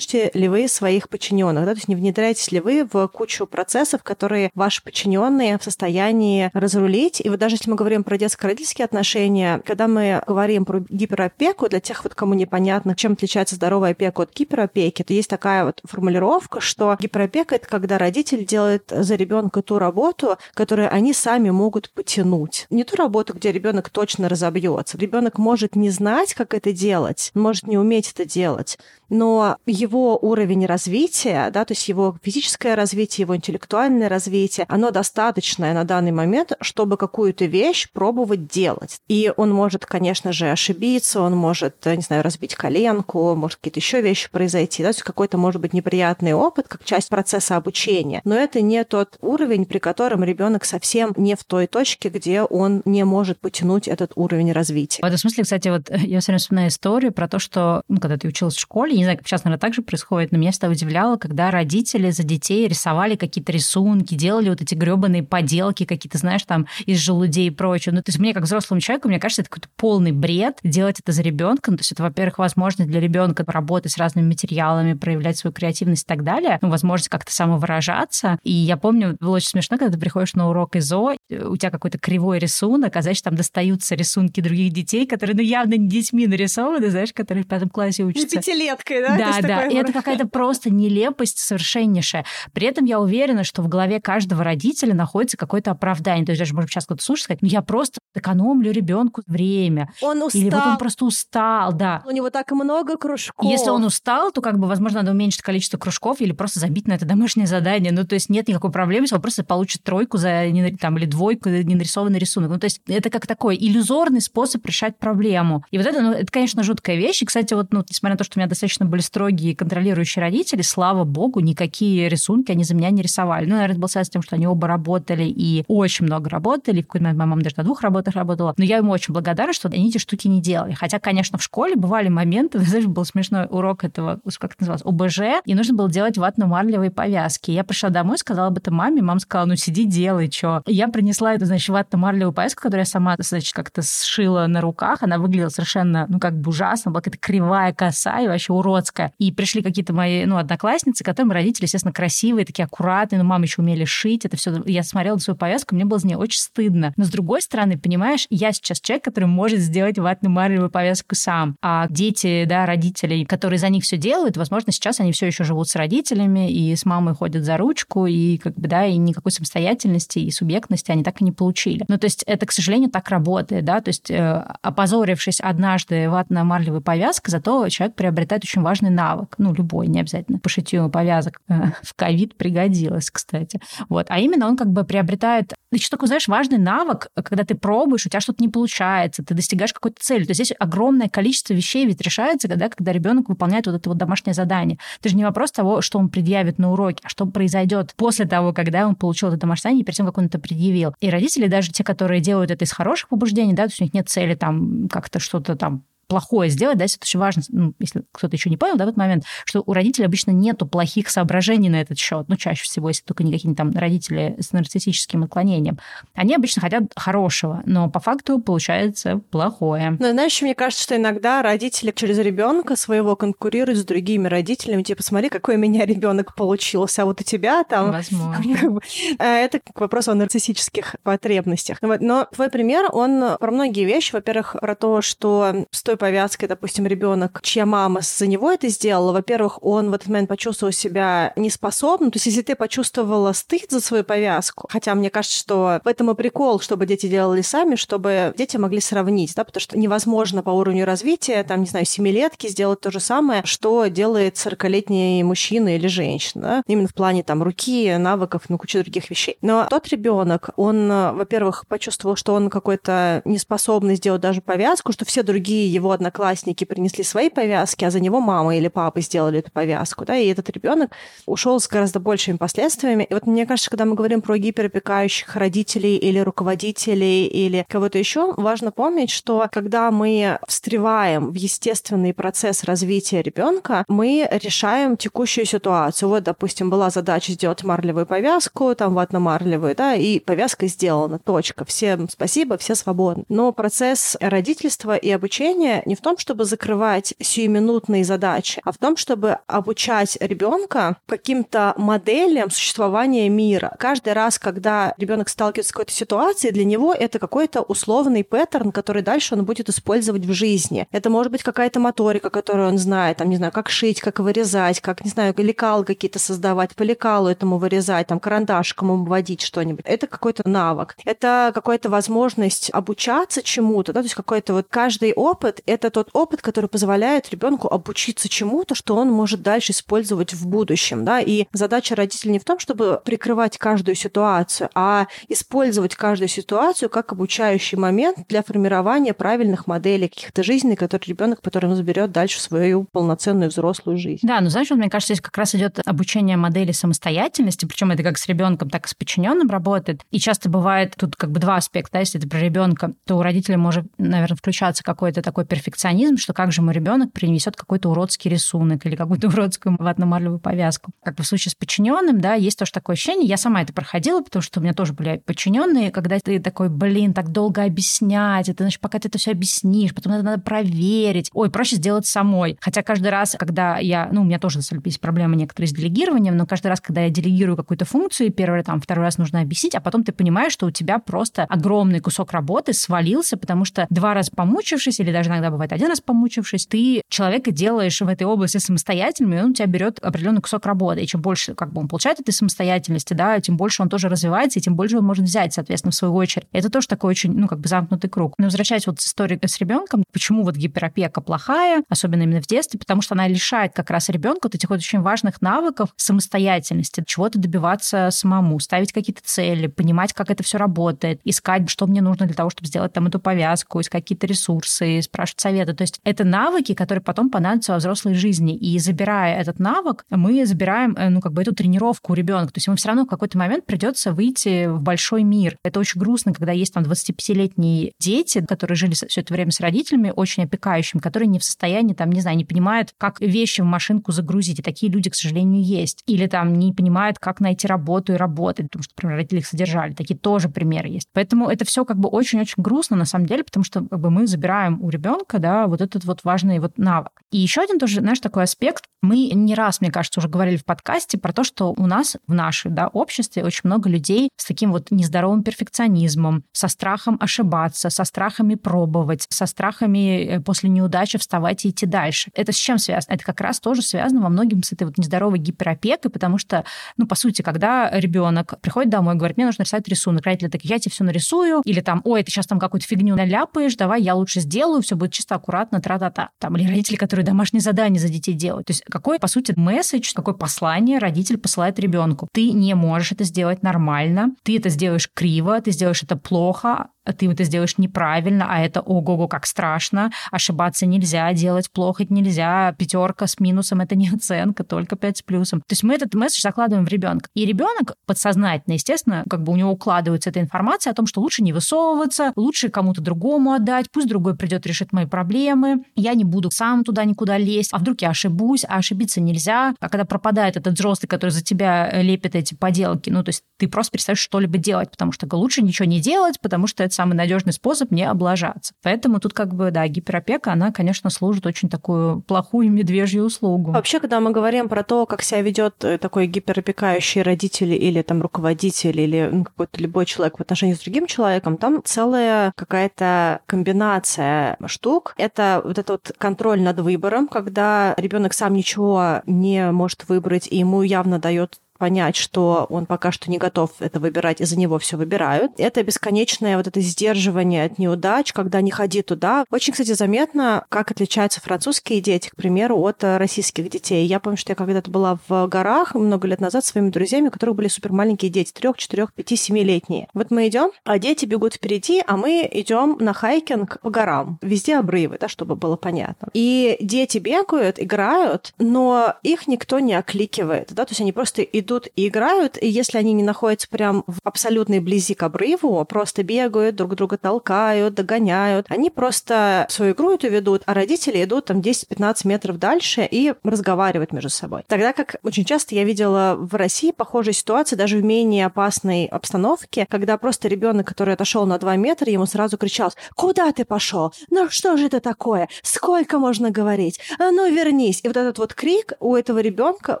микроменеджите ли вы своих подчиненных, да, то есть не внедряетесь ли вы в кучу процессов, которые ваши подчиненные в состоянии разрулить. И вот даже если мы говорим про детско-родительские отношения, когда мы говорим про гиперопеку, для тех вот, кому непонятно, чем отличается здоровая опека от гиперопеки, то есть такая вот формулировка, что гиперопека — это когда родитель делает за ребенка ту работу, которую они сами могут потянуть. Не ту работу, где ребенок точно разобьется. Ребенок может не знать, как это делать, может не уметь это делать, но его уровень развития, да, то есть его физическое развитие, его интеллектуальное развитие, оно достаточное на данный момент, чтобы какую-то вещь пробовать делать. И он может, конечно же, ошибиться, он может, не знаю, разбить коленку, может какие-то еще вещи произойти, да, то есть какой-то, может быть, неприятный опыт, как часть процесса обучения. Но это не тот уровень, при котором ребенок совсем не в той точке, где он не может потянуть этот уровень развития. В этом смысле, кстати, вот я все время вспоминаю историю про то, что, ну, когда ты училась в школе, не знаю, как сейчас, наверное, так же происходит, но меня всегда удивляло, когда родители за детей рисовали какие-то рисунки, делали вот эти гребаные поделки какие-то, знаешь, там из желудей и прочее. Ну, то есть мне, как взрослому человеку, мне кажется, это какой-то полный бред делать это за ребенком. То есть это, во-первых, возможность для ребенка работать с разными материалами, проявлять свою креативность и так далее, ну, возможность как-то самовыражаться. И я помню, было очень смешно, когда ты приходишь на урок ИЗО, у тебя какой-то кривой рисунок, а значит, там достаются рисунки других детей, которые, ну, явно не детьми нарисованы, знаешь, которые в пятом классе учатся. Не пятилеткой, да? Да, да. И это какая-то просто нелепость совершеннейшая. При этом я уверена, что в голове каждого родителя находится какое-то оправдание. То есть даже, может, сейчас кто-то слушает, сказать, ну, я просто экономлю ребенку время. Он устал. Или вот он просто устал, да. У него так много кружков. Если он устал, то, как бы, возможно, надо уменьшить количество кружков или просто забить на это домашнее задание. Ну, то есть нет никакой проблемы, если он просто получит тройку за, там, или двойку за ненарисованный рисунок. Ну, то есть это как такой иллюзорный способ решать проблему. И вот это, ну, это, конечно, жуткая вещь. И, кстати, вот, ну, несмотря на то, что у меня достаточно были строгие контролирующие родители, слава богу, никакие рисунки они за меня не рисовали. Ну, наверное, это было связано с тем, что они оба работали и очень много работали. В какой-то момент моя мама даже на двух работах работала. Но я ему очень благодарна, что они эти штуки не делали. Хотя, конечно, в школе бывали моменты, знаешь, был смешной урок этого, как это называлось, ОБЖ, и нужно было делать ватно-марлевые повязки. Я пришла домой, сказала об этом маме, мама сказала, ну сиди, делай, что. Я принесла эту, значит, ватно-марлевую повязку, которую я сама, значит, как-то сшила на руках. Она выглядела совершенно, ну, как бы ужасно, была какая-то кривая коса и вообще уродская. И пришли какие-то мои, ну, одноклассницы, которым родители, естественно, красивые, такие аккуратные, но мама еще умели шить, это все. Я смотрела на свою повязку, мне было за нее очень стыдно. Но с другой стороны, понимаешь, я сейчас человек, который может сделать ватно-марлевую повязку сам. А дети, да, родителей, которые за них все делают, возможно, сейчас они все еще живут с родителями и с мамой ходят за ручку, и как бы, да, и никакой самостоятельности и субъектности они так и не получили. Ну, то есть это, к сожалению, так работает, да, то есть э, опозорившись однажды ватно-марлевой повязкой, зато человек приобретает очень важный навык, ну, любой, не обязательно по шитью повязок в ковид пригодилось, кстати. Вот. А именно он как бы приобретает еще такой, знаешь, важный навык, когда ты пробуешь, у тебя что-то не получается, ты достигаешь какой-то цели. То есть здесь огромное количество вещей ведь решается, когда, когда ребенок выполняет вот это вот домашнее задание. Это же не вопрос того, что он предъявит на уроке, а что произойдет после того, когда он получил это домашнее задание, перед тем, как он это предъявил. И родители, даже те, которые делают это из хороших побуждений, да, то есть у них нет цели там как-то что-то там плохое сделать, да, это очень важно, ну, если кто-то еще не понял, да, в этот момент, что у родителей обычно нету плохих соображений на этот счет, ну, чаще всего, если только не какие-то там родители с нарциссическим отклонением. Они обычно хотят хорошего, но по факту получается плохое. Но знаешь, мне кажется, что иногда родители через ребенка своего конкурируют с другими родителями, типа, смотри, какой у меня ребенок получился, а вот у тебя там... Возможно. Э, это к вопросу о нарциссических потребностях. Но твой пример, он про многие вещи, во-первых, про то, что с той повязкой, допустим, ребенок, чья мама за него это сделала, во-первых, он в этот момент почувствовал себя неспособным. То есть, если ты почувствовала стыд за свою повязку, хотя мне кажется, что в этом и прикол, чтобы дети делали сами, чтобы дети могли сравнить, да, потому что невозможно по уровню развития, там, не знаю, семилетки сделать то же самое, что делает 40-летний мужчина или женщина, да? именно в плане там руки, навыков, ну, куча других вещей. Но тот ребенок, он, во-первых, почувствовал, что он какой-то неспособный сделать даже повязку, что все другие его одноклассники принесли свои повязки, а за него мама или папа сделали эту повязку, да, и этот ребенок ушел с гораздо большими последствиями. И вот мне кажется, когда мы говорим про гиперопекающих родителей или руководителей или кого-то еще, важно помнить, что когда мы встреваем в естественный процесс развития ребенка, мы решаем текущую ситуацию. Вот, допустим, была задача сделать марлевую повязку, там ватно-марлевую, да, и повязка сделана, точка. Всем спасибо, все свободны. Но процесс родительства и обучения не в том, чтобы закрывать сиюминутные задачи, а в том, чтобы обучать ребенка каким-то моделям существования мира. Каждый раз, когда ребенок сталкивается с какой-то ситуацией, для него это какой-то условный паттерн, который дальше он будет использовать в жизни. Это может быть какая-то моторика, которую он знает, там, не знаю, как шить, как вырезать, как, не знаю, лекал какие-то создавать, по лекалу этому вырезать, там, карандашком обводить что-нибудь. Это какой-то навык. Это какая-то возможность обучаться чему-то, да, то есть какой-то вот каждый опыт — это тот опыт, который позволяет ребенку обучиться чему-то, что он может дальше использовать в будущем, да, и задача родителей не в том, чтобы прикрывать каждую ситуацию, а использовать каждую ситуацию как обучающий момент для формирования правильных моделей каких-то жизней, которые ребенок потом заберет дальше в свою полноценную взрослую жизнь. Да, ну знаешь, вот, мне кажется, здесь как раз идет обучение модели самостоятельности, причем это как с ребенком, так и с подчиненным работает. И часто бывает тут как бы два аспекта. Если это про ребенка, то у родителей может, наверное, включаться какой-то такой перфекционизм, что как же мой ребенок принесет какой-то уродский рисунок или какую-то уродскую ватно-марлевую повязку. Как в случае с подчиненным, да, есть тоже такое ощущение. Я сама это проходила, потому что у меня тоже были подчиненные, когда ты такой, блин, так долго объяснять, это значит, пока ты это все объяснишь, потом это надо проверить. Ой, проще сделать самой. Хотя каждый раз, когда я, ну, у меня тоже есть проблемы некоторые с делегированием, но каждый раз, когда я делегирую какую-то функцию, первый, там, второй раз нужно объяснить, а потом ты понимаешь, что у тебя просто огромный кусок работы свалился, потому что два раза помучившись, или даже иногда бывает один раз помучившись, ты человека делаешь в этой области самостоятельным, и он у тебя берет определенный кусок работы. И чем больше как бы он получает этой самостоятельности, да, тем больше он тоже развивается, и тем больше он может взять, соответственно, в свою очередь. Это тоже такой очень, ну, как бы замкнутый круг. Но возвращаясь вот с историей с ребенком, почему вот гиперопека плохая, особенно именно в детстве, потому что она лишает как раз ребенка вот этих вот очень важных навыков самостоятельности, чего-то добиваться самому, ставить какие-то цели, понимать, как это все работает, искать, что мне нужно для того, чтобы сделать там эту повязку, искать какие-то ресурсы, спрашивать советы. То есть это навыки, которые потом понадобятся во взрослой жизни. И забирая этот навык, мы забираем, э, ну, как бы эту тренировку у ребенка. То есть ему все равно в какой-то момент придется выйти в большой мир. Это очень грустно, когда есть там 25-летние дети, которые жили все это время с родителями, очень опекающими, которые не в состоянии, там, не знаю, не понимают, как вещи в машинку загрузить. И такие люди, к сожалению, есть. Или там не понимают, как найти работу и работать, потому что, например, родители их содержали. Такие тоже примеры есть. Поэтому это все как бы очень-очень грустно на самом деле, потому что как бы, мы забираем у ребенка, да, вот этот вот важный вот навык. И еще один тоже, знаешь, такой аспект. Мы не раз, мне кажется, уже говорили в подкасте про то, что у нас в нашем да, обществе очень много людей с таким вот нездоровым перфекционизмом, со страхом ошибаться, со страхами пробовать, со страхами э, после неудачи вставать и идти дальше. Это с чем связано? Это как раз тоже связано во многим с этой вот нездоровой гиперопекой, потому что, ну, по сути, когда ребенок приходит домой и говорит, мне нужно рисовать рисунок, родители такие, я тебе все нарисую, или там, ой, ты сейчас там какую-то фигню наляпаешь, давай я лучше сделаю, все будет чисто, аккуратно, тра-та-та. Там, или родители, которые домашние задания за детей делают. То есть какой, по сути, месседж, какое послание родитель посылает ребенку? Ты не можешь это сделать нормально, ты это сделаешь криво, ты сделаешь это плохо, ты это сделаешь неправильно, а это ого-го, как страшно, ошибаться нельзя, делать плохо нельзя, пятерка с минусом это не оценка, только пять с плюсом. То есть мы этот месседж закладываем в ребенка. И ребенок подсознательно, естественно, как бы у него укладывается эта информация о том, что лучше не высовываться, лучше кому-то другому отдать, пусть другой придет решить мои проблемы, я не буду сам туда никуда лезть, а вдруг я ошибусь, а ошибиться нельзя. А когда пропадает этот взрослый, который за тебя лепит эти поделки, ну, то есть ты просто перестаешь что-либо делать, потому что лучше ничего не делать, потому что это самый надежный способ не облажаться. Поэтому тут как бы, да, гиперопека, она, конечно, служит очень такую плохую медвежью услугу. Вообще, когда мы говорим про то, как себя ведет э, такой гиперопекающий родитель или там руководитель или ну, какой-то любой человек в отношении с другим человеком, там целая какая-то комбинация штук. Это вот этот вот контроль над выбором, когда ребенок сам ничего не может выбрать, и ему явно дает понять, что он пока что не готов это выбирать, и за него все выбирают. Это бесконечное вот это сдерживание от неудач, когда не ходи туда. Очень, кстати, заметно, как отличаются французские дети, к примеру, от российских детей. Я помню, что я когда-то была в горах много лет назад со своими друзьями, у которых были супер маленькие дети, трех, четырех, пяти, семилетние. Вот мы идем, а дети бегут впереди, а мы идем на хайкинг по горам. Везде обрывы, да, чтобы было понятно. И дети бегают, играют, но их никто не окликивает, да, то есть они просто идут идут и играют, и если они не находятся прям в абсолютной близи к обрыву, просто бегают, друг друга толкают, догоняют, они просто свою игру эту ведут, а родители идут там 10-15 метров дальше и разговаривают между собой. Тогда как очень часто я видела в России похожие ситуации, даже в менее опасной обстановке, когда просто ребенок, который отошел на 2 метра, ему сразу кричал, куда ты пошел? Ну что же это такое? Сколько можно говорить? А ну вернись. И вот этот вот крик у этого ребенка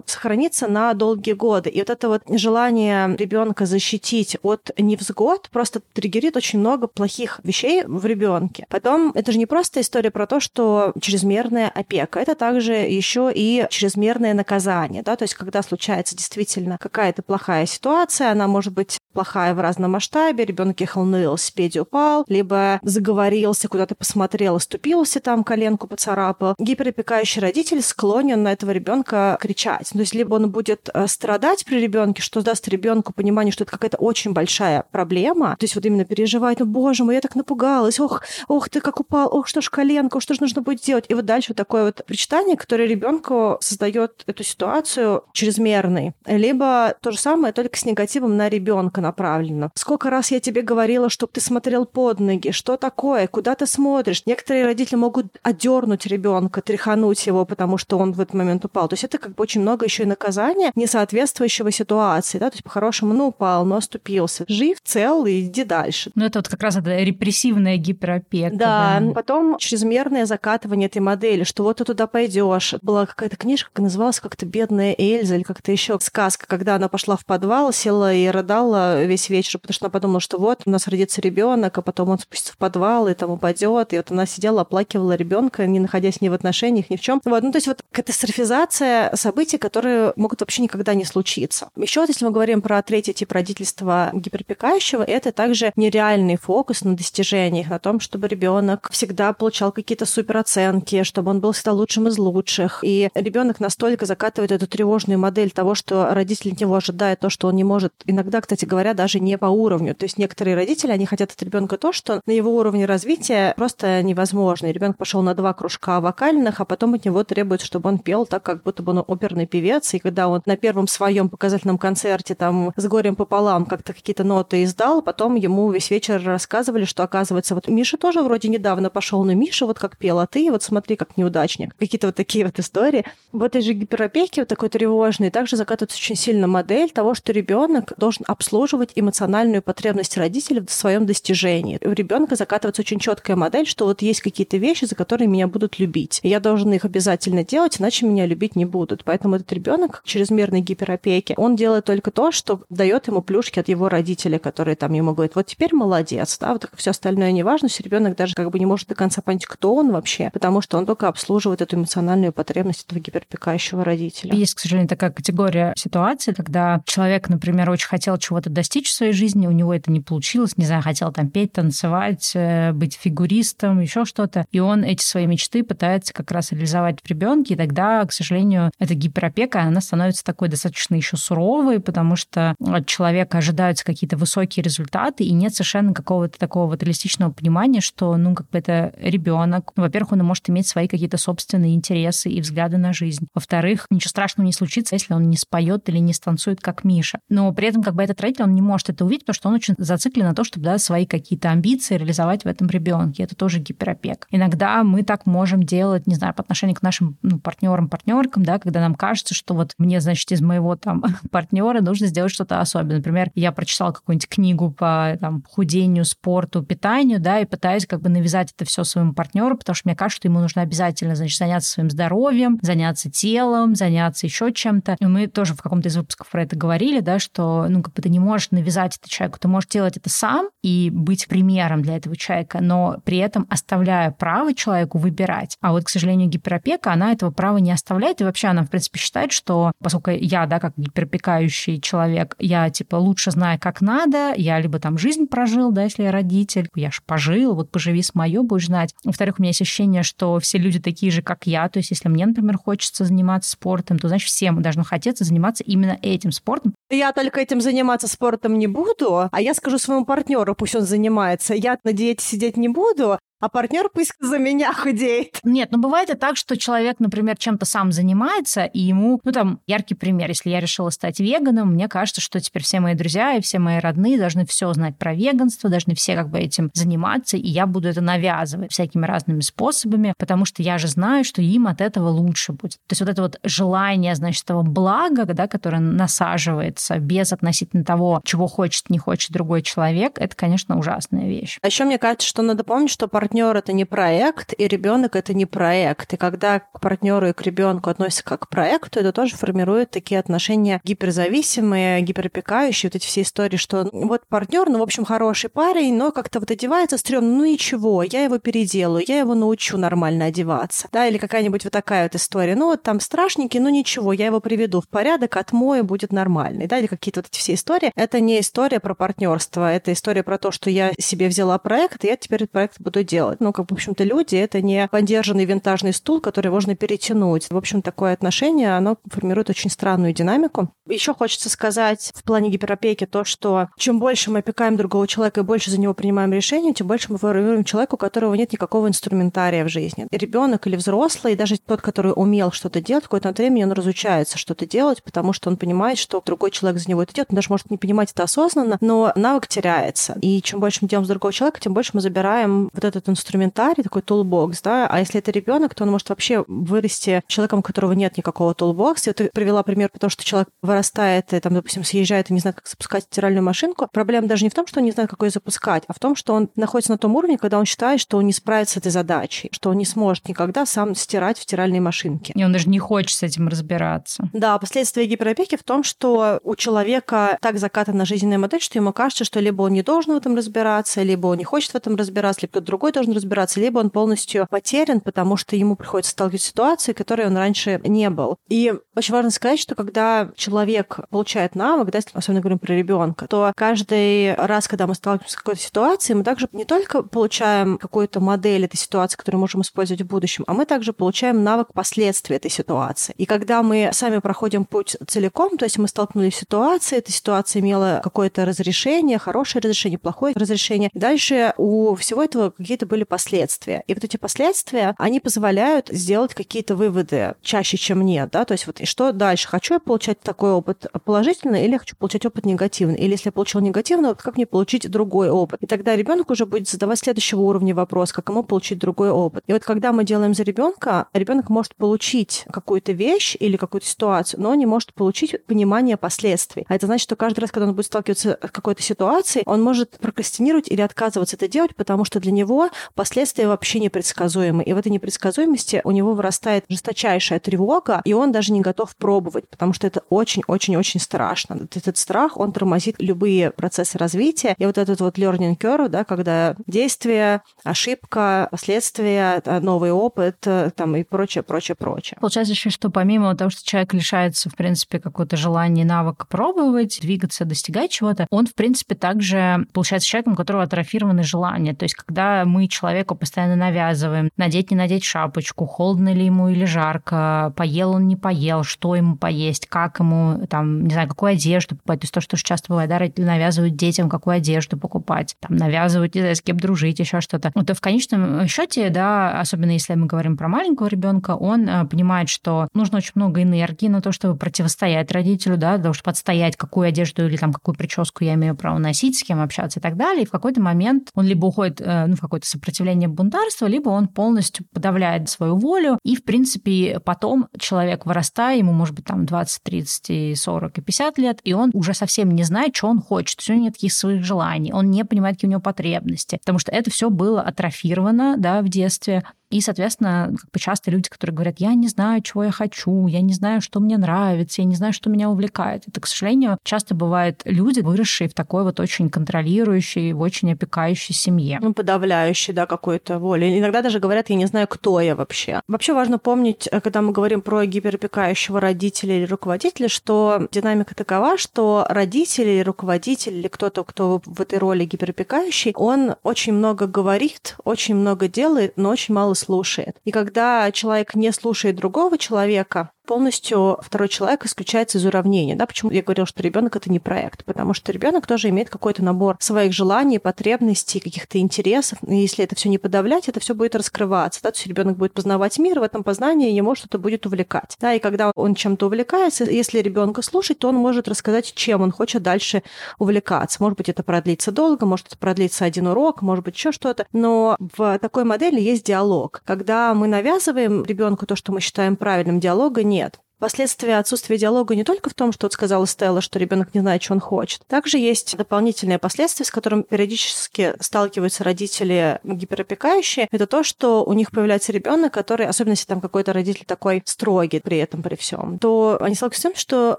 сохранится на долгие годы годы. И вот это вот желание ребенка защитить от невзгод просто триггерит очень много плохих вещей в ребенке. Потом это же не просто история про то, что чрезмерная опека, это также еще и чрезмерное наказание, да, то есть когда случается действительно какая-то плохая ситуация, она может быть плохая в разном масштабе, ребенок ехал на велосипеде, упал, либо заговорился, куда-то посмотрел, оступился там, коленку поцарапал. Гиперопекающий родитель склонен на этого ребенка кричать. То есть либо он будет э, страдать страдать при ребенке, что даст ребенку понимание, что это какая-то очень большая проблема. То есть вот именно переживать, ну, боже мой, я так напугалась, ох, ох, ты как упал, ох, что ж коленка, что ж нужно будет делать. И вот дальше вот такое вот причитание, которое ребенку создает эту ситуацию чрезмерной. Либо то же самое, только с негативом на ребенка направлено. Сколько раз я тебе говорила, чтобы ты смотрел под ноги, что такое, куда ты смотришь. Некоторые родители могут отдернуть ребенка, тряхануть его, потому что он в этот момент упал. То есть это как бы очень много еще и наказания, не соответствует соответствующего ситуации, да, то есть по-хорошему, ну, упал, но оступился. Жив, цел, и иди дальше. Ну, это вот как раз это репрессивная гиперопека. Да, да. потом чрезмерное закатывание этой модели, что вот ты туда пойдешь. Была какая-то книжка, называлась как-то «Бедная Эльза» или как-то еще сказка, когда она пошла в подвал, села и рыдала весь вечер, потому что она подумала, что вот у нас родится ребенок, а потом он спустится в подвал и там упадет. И вот она сидела, оплакивала ребенка, не находясь ни в отношениях, ни в чем. Вот, ну, то есть вот катастрофизация событий, которые могут вообще никогда не случиться случиться. Еще если мы говорим про третий тип родительства гиперопекающего, это также нереальный фокус на достижениях, на том, чтобы ребенок всегда получал какие-то супероценки, чтобы он был всегда лучшим из лучших. И ребенок настолько закатывает эту тревожную модель того, что родитель от него ожидает то, что он не может. Иногда, кстати говоря, даже не по уровню. То есть некоторые родители, они хотят от ребенка то, что на его уровне развития просто невозможно. И ребенок пошел на два кружка вокальных, а потом от него требуют, чтобы он пел так, как будто бы он оперный певец. И когда он на первом своем своем показательном концерте там с горем пополам как-то какие-то ноты издал, потом ему весь вечер рассказывали, что оказывается, вот Миша тоже вроде недавно пошел, но Миша вот как пел, а ты вот смотри, как неудачник. Какие-то вот такие вот истории. В этой же гиперопеке вот такой тревожный также закатывается очень сильно модель того, что ребенок должен обслуживать эмоциональную потребность родителей в своем достижении. У ребенка закатывается очень четкая модель, что вот есть какие-то вещи, за которые меня будут любить. И я должен их обязательно делать, иначе меня любить не будут. Поэтому этот ребенок чрезмерной гиперопеки копейки. Он делает только то, что дает ему плюшки от его родителей, которые там ему говорят, вот теперь молодец, да, вот все остальное не важно, все ребенок даже как бы не может до конца понять, кто он вообще, потому что он только обслуживает эту эмоциональную потребность этого гиперпекающего родителя. Есть, к сожалению, такая категория ситуации, когда человек, например, очень хотел чего-то достичь в своей жизни, у него это не получилось, не знаю, хотел там петь, танцевать, э, быть фигуристом, еще что-то, и он эти свои мечты пытается как раз реализовать в ребенке, и тогда, к сожалению, эта гиперопека, она становится такой достаточно еще суровые, потому что от человека ожидаются какие-то высокие результаты, и нет совершенно какого-то такого вот реалистичного понимания, что, ну, как бы это ребенок. Во-первых, он может иметь свои какие-то собственные интересы и взгляды на жизнь. Во-вторых, ничего страшного не случится, если он не споет или не станцует, как Миша. Но при этом, как бы этот родитель, он не может это увидеть, потому что он очень зациклен на то, чтобы да, свои какие-то амбиции реализовать в этом ребенке. Это тоже гиперопек. Иногда мы так можем делать, не знаю, по отношению к нашим ну, партнерам, партнеркам, да, когда нам кажется, что вот мне, значит, из моего там партнера нужно сделать что-то особенное. Например, я прочитала какую-нибудь книгу по там, худению, спорту, питанию, да, и пытаюсь как бы навязать это все своему партнеру, потому что мне кажется, что ему нужно обязательно, значит, заняться своим здоровьем, заняться телом, заняться еще чем-то. И мы тоже в каком-то из выпусков про это говорили, да, что, ну, как бы ты не можешь навязать это человеку, ты можешь делать это сам и быть примером для этого человека, но при этом оставляя право человеку выбирать. А вот, к сожалению, гиперопека, она этого права не оставляет, и вообще она, в принципе, считает, что поскольку я, да, как гиперопекающий человек, я, типа, лучше знаю, как надо, я либо там жизнь прожил, да, если я родитель, я же пожил, вот поживи с мое, будешь знать. Во-вторых, у меня есть ощущение, что все люди такие же, как я, то есть если мне, например, хочется заниматься спортом, то, значит, всем должно хотеться заниматься именно этим спортом. Я только этим заниматься спортом не буду, а я скажу своему партнеру, пусть он занимается. Я на диете сидеть не буду, а партнер пусть за меня худеет. Нет, ну бывает и так, что человек, например, чем-то сам занимается, и ему, ну там, яркий пример, если я решила стать веганом, мне кажется, что теперь все мои друзья и все мои родные должны все знать про веганство, должны все как бы этим заниматься, и я буду это навязывать всякими разными способами, потому что я же знаю, что им от этого лучше будет. То есть вот это вот желание, значит, того блага, да, которое насаживается без относительно того, чего хочет, не хочет другой человек, это, конечно, ужасная вещь. А еще мне кажется, что надо помнить, что партнер партнер это не проект, и ребенок это не проект. И когда к партнеру и к ребенку относятся как к проекту, это тоже формирует такие отношения гиперзависимые, гиперопекающие, вот эти все истории, что вот партнер, ну, в общем, хороший парень, но как-то вот одевается стрёмно, ну ничего, я его переделаю, я его научу нормально одеваться. Да, или какая-нибудь вот такая вот история. Ну, вот там страшненький, ну ничего, я его приведу в порядок, отмою, будет нормальный. Да, или какие-то вот эти все истории. Это не история про партнерство, это история про то, что я себе взяла проект, и я теперь этот проект буду делать делать. Ну, как, в общем-то, люди — это не поддержанный винтажный стул, который можно перетянуть. В общем, такое отношение, оно формирует очень странную динамику. Еще хочется сказать в плане гиперопеки то, что чем больше мы опекаем другого человека и больше за него принимаем решения, тем больше мы формируем человека, у которого нет никакого инструментария в жизни. Ребенок или взрослый, даже тот, который умел что-то делать, в какое-то время он разучается что-то делать, потому что он понимает, что другой человек за него это делает. Он даже может не понимать это осознанно, но навык теряется. И чем больше мы делаем с другого человека, тем больше мы забираем вот этот инструментарий, такой toolbox, да, а если это ребенок, то он может вообще вырасти человеком, у которого нет никакого toolbox а. ты привела пример, потому что человек вырастает, и, там, допустим, съезжает и не знает, как запускать стиральную машинку. Проблема даже не в том, что он не знает, как ее запускать, а в том, что он находится на том уровне, когда он считает, что он не справится с этой задачей, что он не сможет никогда сам стирать в стиральной машинке. И он даже не хочет с этим разбираться. Да, последствия гиперопеки в том, что у человека так закатана жизненная модель, что ему кажется, что либо он не должен в этом разбираться, либо он не хочет в этом разбираться, либо кто-то другой должен разбираться, либо он полностью потерян, потому что ему приходится сталкиваться с ситуацией, которой он раньше не был. И очень важно сказать, что когда человек получает навык, да, если особенно говорим про ребенка, то каждый раз, когда мы сталкиваемся с какой-то ситуацией, мы также не только получаем какую-то модель этой ситуации, которую можем использовать в будущем, а мы также получаем навык последствий этой ситуации. И когда мы сами проходим путь целиком, то есть мы столкнулись с ситуацией, эта ситуация имела какое-то разрешение, хорошее разрешение, плохое разрешение. Дальше у всего этого какие-то были последствия. И вот эти последствия, они позволяют сделать какие-то выводы чаще, чем нет, да, то есть вот и что дальше? Хочу я получать такой опыт положительный или я хочу получать опыт негативный? Или если я получил негативный опыт, как мне получить другой опыт? И тогда ребенок уже будет задавать следующего уровня вопрос, как ему получить другой опыт. И вот когда мы делаем за ребенка, ребенок может получить какую-то вещь или какую-то ситуацию, но не может получить понимание последствий. А это значит, что каждый раз, когда он будет сталкиваться с какой-то ситуацией, он может прокрастинировать или отказываться это делать, потому что для него последствия вообще непредсказуемы. И в этой непредсказуемости у него вырастает жесточайшая тревога, и он даже не готов пробовать, потому что это очень-очень-очень страшно. Этот страх, он тормозит любые процессы развития. И вот этот вот learning curve, да, когда действие, ошибка, последствия, новый опыт там, и прочее, прочее, прочее. Получается еще, что помимо того, что человек лишается, в принципе, какого-то желания и навыка пробовать, двигаться, достигать чего-то, он, в принципе, также получается человеком, у которого атрофированы желания. То есть, когда мы человеку постоянно навязываем, надеть, не надеть шапочку, холодно ли ему или жарко, поел он, не поел, что ему поесть, как ему, там, не знаю, какую одежду покупать. То есть то, что часто бывает, да, родители навязывают детям, какую одежду покупать, там, навязывают, не знаю, с кем дружить, еще что-то. То в конечном счете, да, особенно если мы говорим про маленького ребенка, он э, понимает, что нужно очень много энергии на то, чтобы противостоять родителю, да, для того, чтобы отстоять, какую одежду или там какую прическу я имею право носить, с кем общаться и так далее. И в какой-то момент он либо уходит, э, ну, в какой-то сопротивление бунтарства, либо он полностью подавляет свою волю, и, в принципе, потом человек, вырастая, ему может быть там 20, 30, 40 и 50 лет, и он уже совсем не знает, что он хочет, у него нет каких своих желаний, он не понимает, какие у него потребности, потому что это все было атрофировано да, в детстве, и, соответственно, как бы часто люди, которые говорят, я не знаю, чего я хочу, я не знаю, что мне нравится, я не знаю, что меня увлекает. Это, к сожалению, часто бывают люди, выросшие в такой вот очень контролирующей, в очень опекающей семье. Ну, подавляющей, да, какой-то воли. Иногда даже говорят, я не знаю, кто я вообще. Вообще важно помнить, э, когда мы говорим про гиперопекающего родителя или руководителя, что динамика такова, что родители или руководитель или кто-то, кто в этой роли гиперопекающий, он очень много говорит, очень много делает, но очень мало слушает. И когда человек не слушает другого человека, полностью второй человек исключается из уравнения. Да? Почему я говорила, что ребенок это не проект? Потому что ребенок тоже имеет какой-то набор своих желаний, потребностей, каких-то интересов. И если это все не подавлять, это все будет раскрываться. Да? То есть ребенок будет познавать мир, в этом познании ему что-то будет увлекать. Да? И когда он чем-то увлекается, если ребенка слушать, то он может рассказать, чем он хочет дальше увлекаться. Может быть, это продлится долго, может, это продлится один урок, может быть, еще что-то. Но в такой модели есть диалог. Когда мы навязываем ребенку то, что мы считаем правильным, диалога нет нет. Последствия отсутствия диалога не только в том, что вот сказала Стелла, что ребенок не знает, что он хочет. Также есть дополнительные последствия, с которыми периодически сталкиваются родители гиперопекающие. Это то, что у них появляется ребенок, который, особенно если там какой-то родитель такой строгий при этом, при всем, то они сталкиваются с тем, что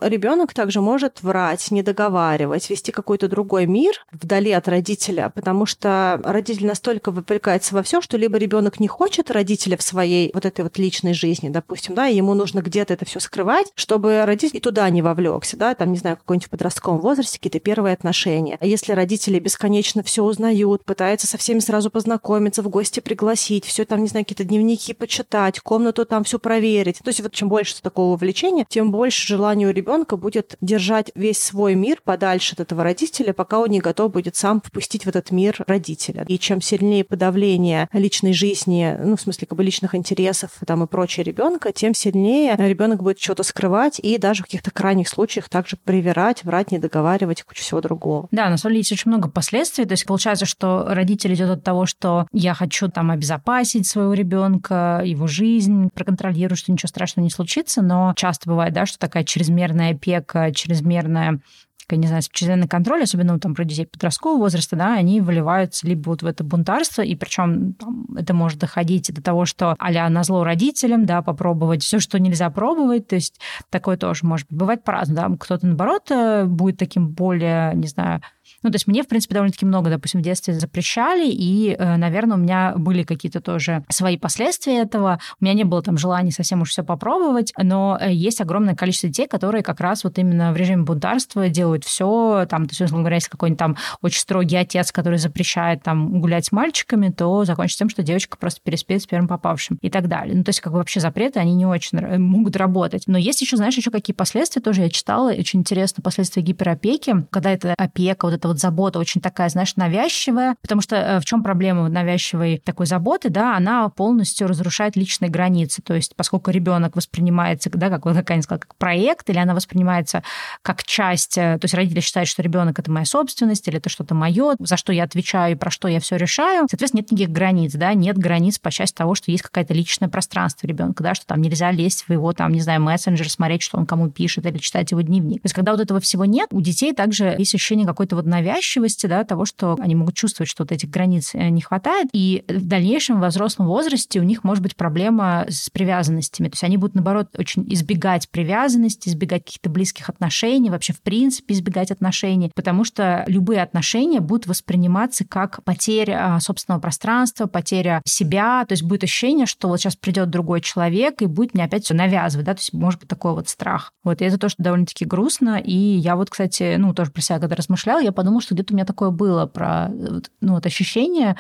ребенок также может врать, не договаривать, вести какой-то другой мир вдали от родителя, потому что родитель настолько вовлекается во все, что либо ребенок не хочет родителя в своей вот этой вот личной жизни, допустим, да, и ему нужно где-то это все скрывать, чтобы родитель туда не вовлекся, да, там, не знаю, какой-нибудь подростковом возрасте какие-то первые отношения. А если родители бесконечно все узнают, пытаются со всеми сразу познакомиться, в гости пригласить, все там, не знаю, какие-то дневники почитать, комнату там все проверить. То есть вот чем больше такого увлечения, тем больше желания у ребенка будет держать весь свой мир подальше от этого родителя, пока он не готов будет сам впустить в этот мир родителя. И чем сильнее подавление личной жизни, ну, в смысле, как бы личных интересов там и прочее ребенка, тем сильнее ребенок будет что-то скрывать и даже в каких-то крайних случаях также привирать, врать, не договаривать кучу всего другого. Да, на самом деле есть очень много последствий. То есть получается, что родитель идет от того, что я хочу там обезопасить своего ребенка, его жизнь, проконтролирую, что ничего страшного не случится, но часто бывает, да, что такая чрезмерная опека, чрезмерная не знаю, чрезмерный контроль, особенно там, про детей подросткового возраста, да, они выливаются либо вот в это бунтарство, и причем это может доходить до того, что а на зло родителям, да, попробовать все, что нельзя пробовать, то есть такое тоже может быть. Бывает по-разному, да, кто-то, наоборот, э, будет таким более, не знаю, ну, то есть мне, в принципе, довольно-таки много, допустим, в детстве запрещали, и, э, наверное, у меня были какие-то тоже свои последствия этого. У меня не было там желания совсем уж все попробовать, но э, есть огромное количество детей, которые как раз вот именно в режиме бунтарства делают все, там, то есть, условно говоря, если какой-нибудь там очень строгий отец, который запрещает там гулять с мальчиками, то закончится тем, что девочка просто переспит с первым попавшим и так далее. Ну, то есть, как бы вообще запреты, они не очень могут работать. Но есть еще, знаешь, еще какие последствия тоже я читала, очень интересно, последствия гиперопеки, когда это опека, вот это вот забота очень такая, знаешь, навязчивая, потому что э, в чем проблема навязчивой такой заботы, да, она полностью разрушает личные границы, то есть поскольку ребенок воспринимается, да, как, как я сказала, как проект, или она воспринимается как часть, э, то есть родители считают, что ребенок это моя собственность, или это что-то мое, за что я отвечаю, про что я все решаю, соответственно, нет никаких границ, да, нет границ по части того, что есть какое-то личное пространство ребенка, да, что там нельзя лезть в его, там, не знаю, мессенджер, смотреть, что он кому пишет, или читать его дневник. То есть, когда вот этого всего нет, у детей также есть ощущение какой-то вот навязчивости, да, того, что они могут чувствовать, что вот этих границ э, не хватает, и в дальнейшем, во взрослом возрасте у них может быть проблема с привязанностями. То есть они будут, наоборот, очень избегать привязанности, избегать каких-то близких отношений, вообще в принципе избегать отношений, потому что любые отношения будут восприниматься как потеря а, собственного пространства, потеря себя, то есть будет ощущение, что вот сейчас придет другой человек и будет мне опять все навязывать, да, то есть может быть такой вот страх. Вот, и это то, что довольно-таки грустно, и я вот, кстати, ну, тоже про себя когда размышляла, я подумала, что где-то у меня такое было про ну, вот ощущение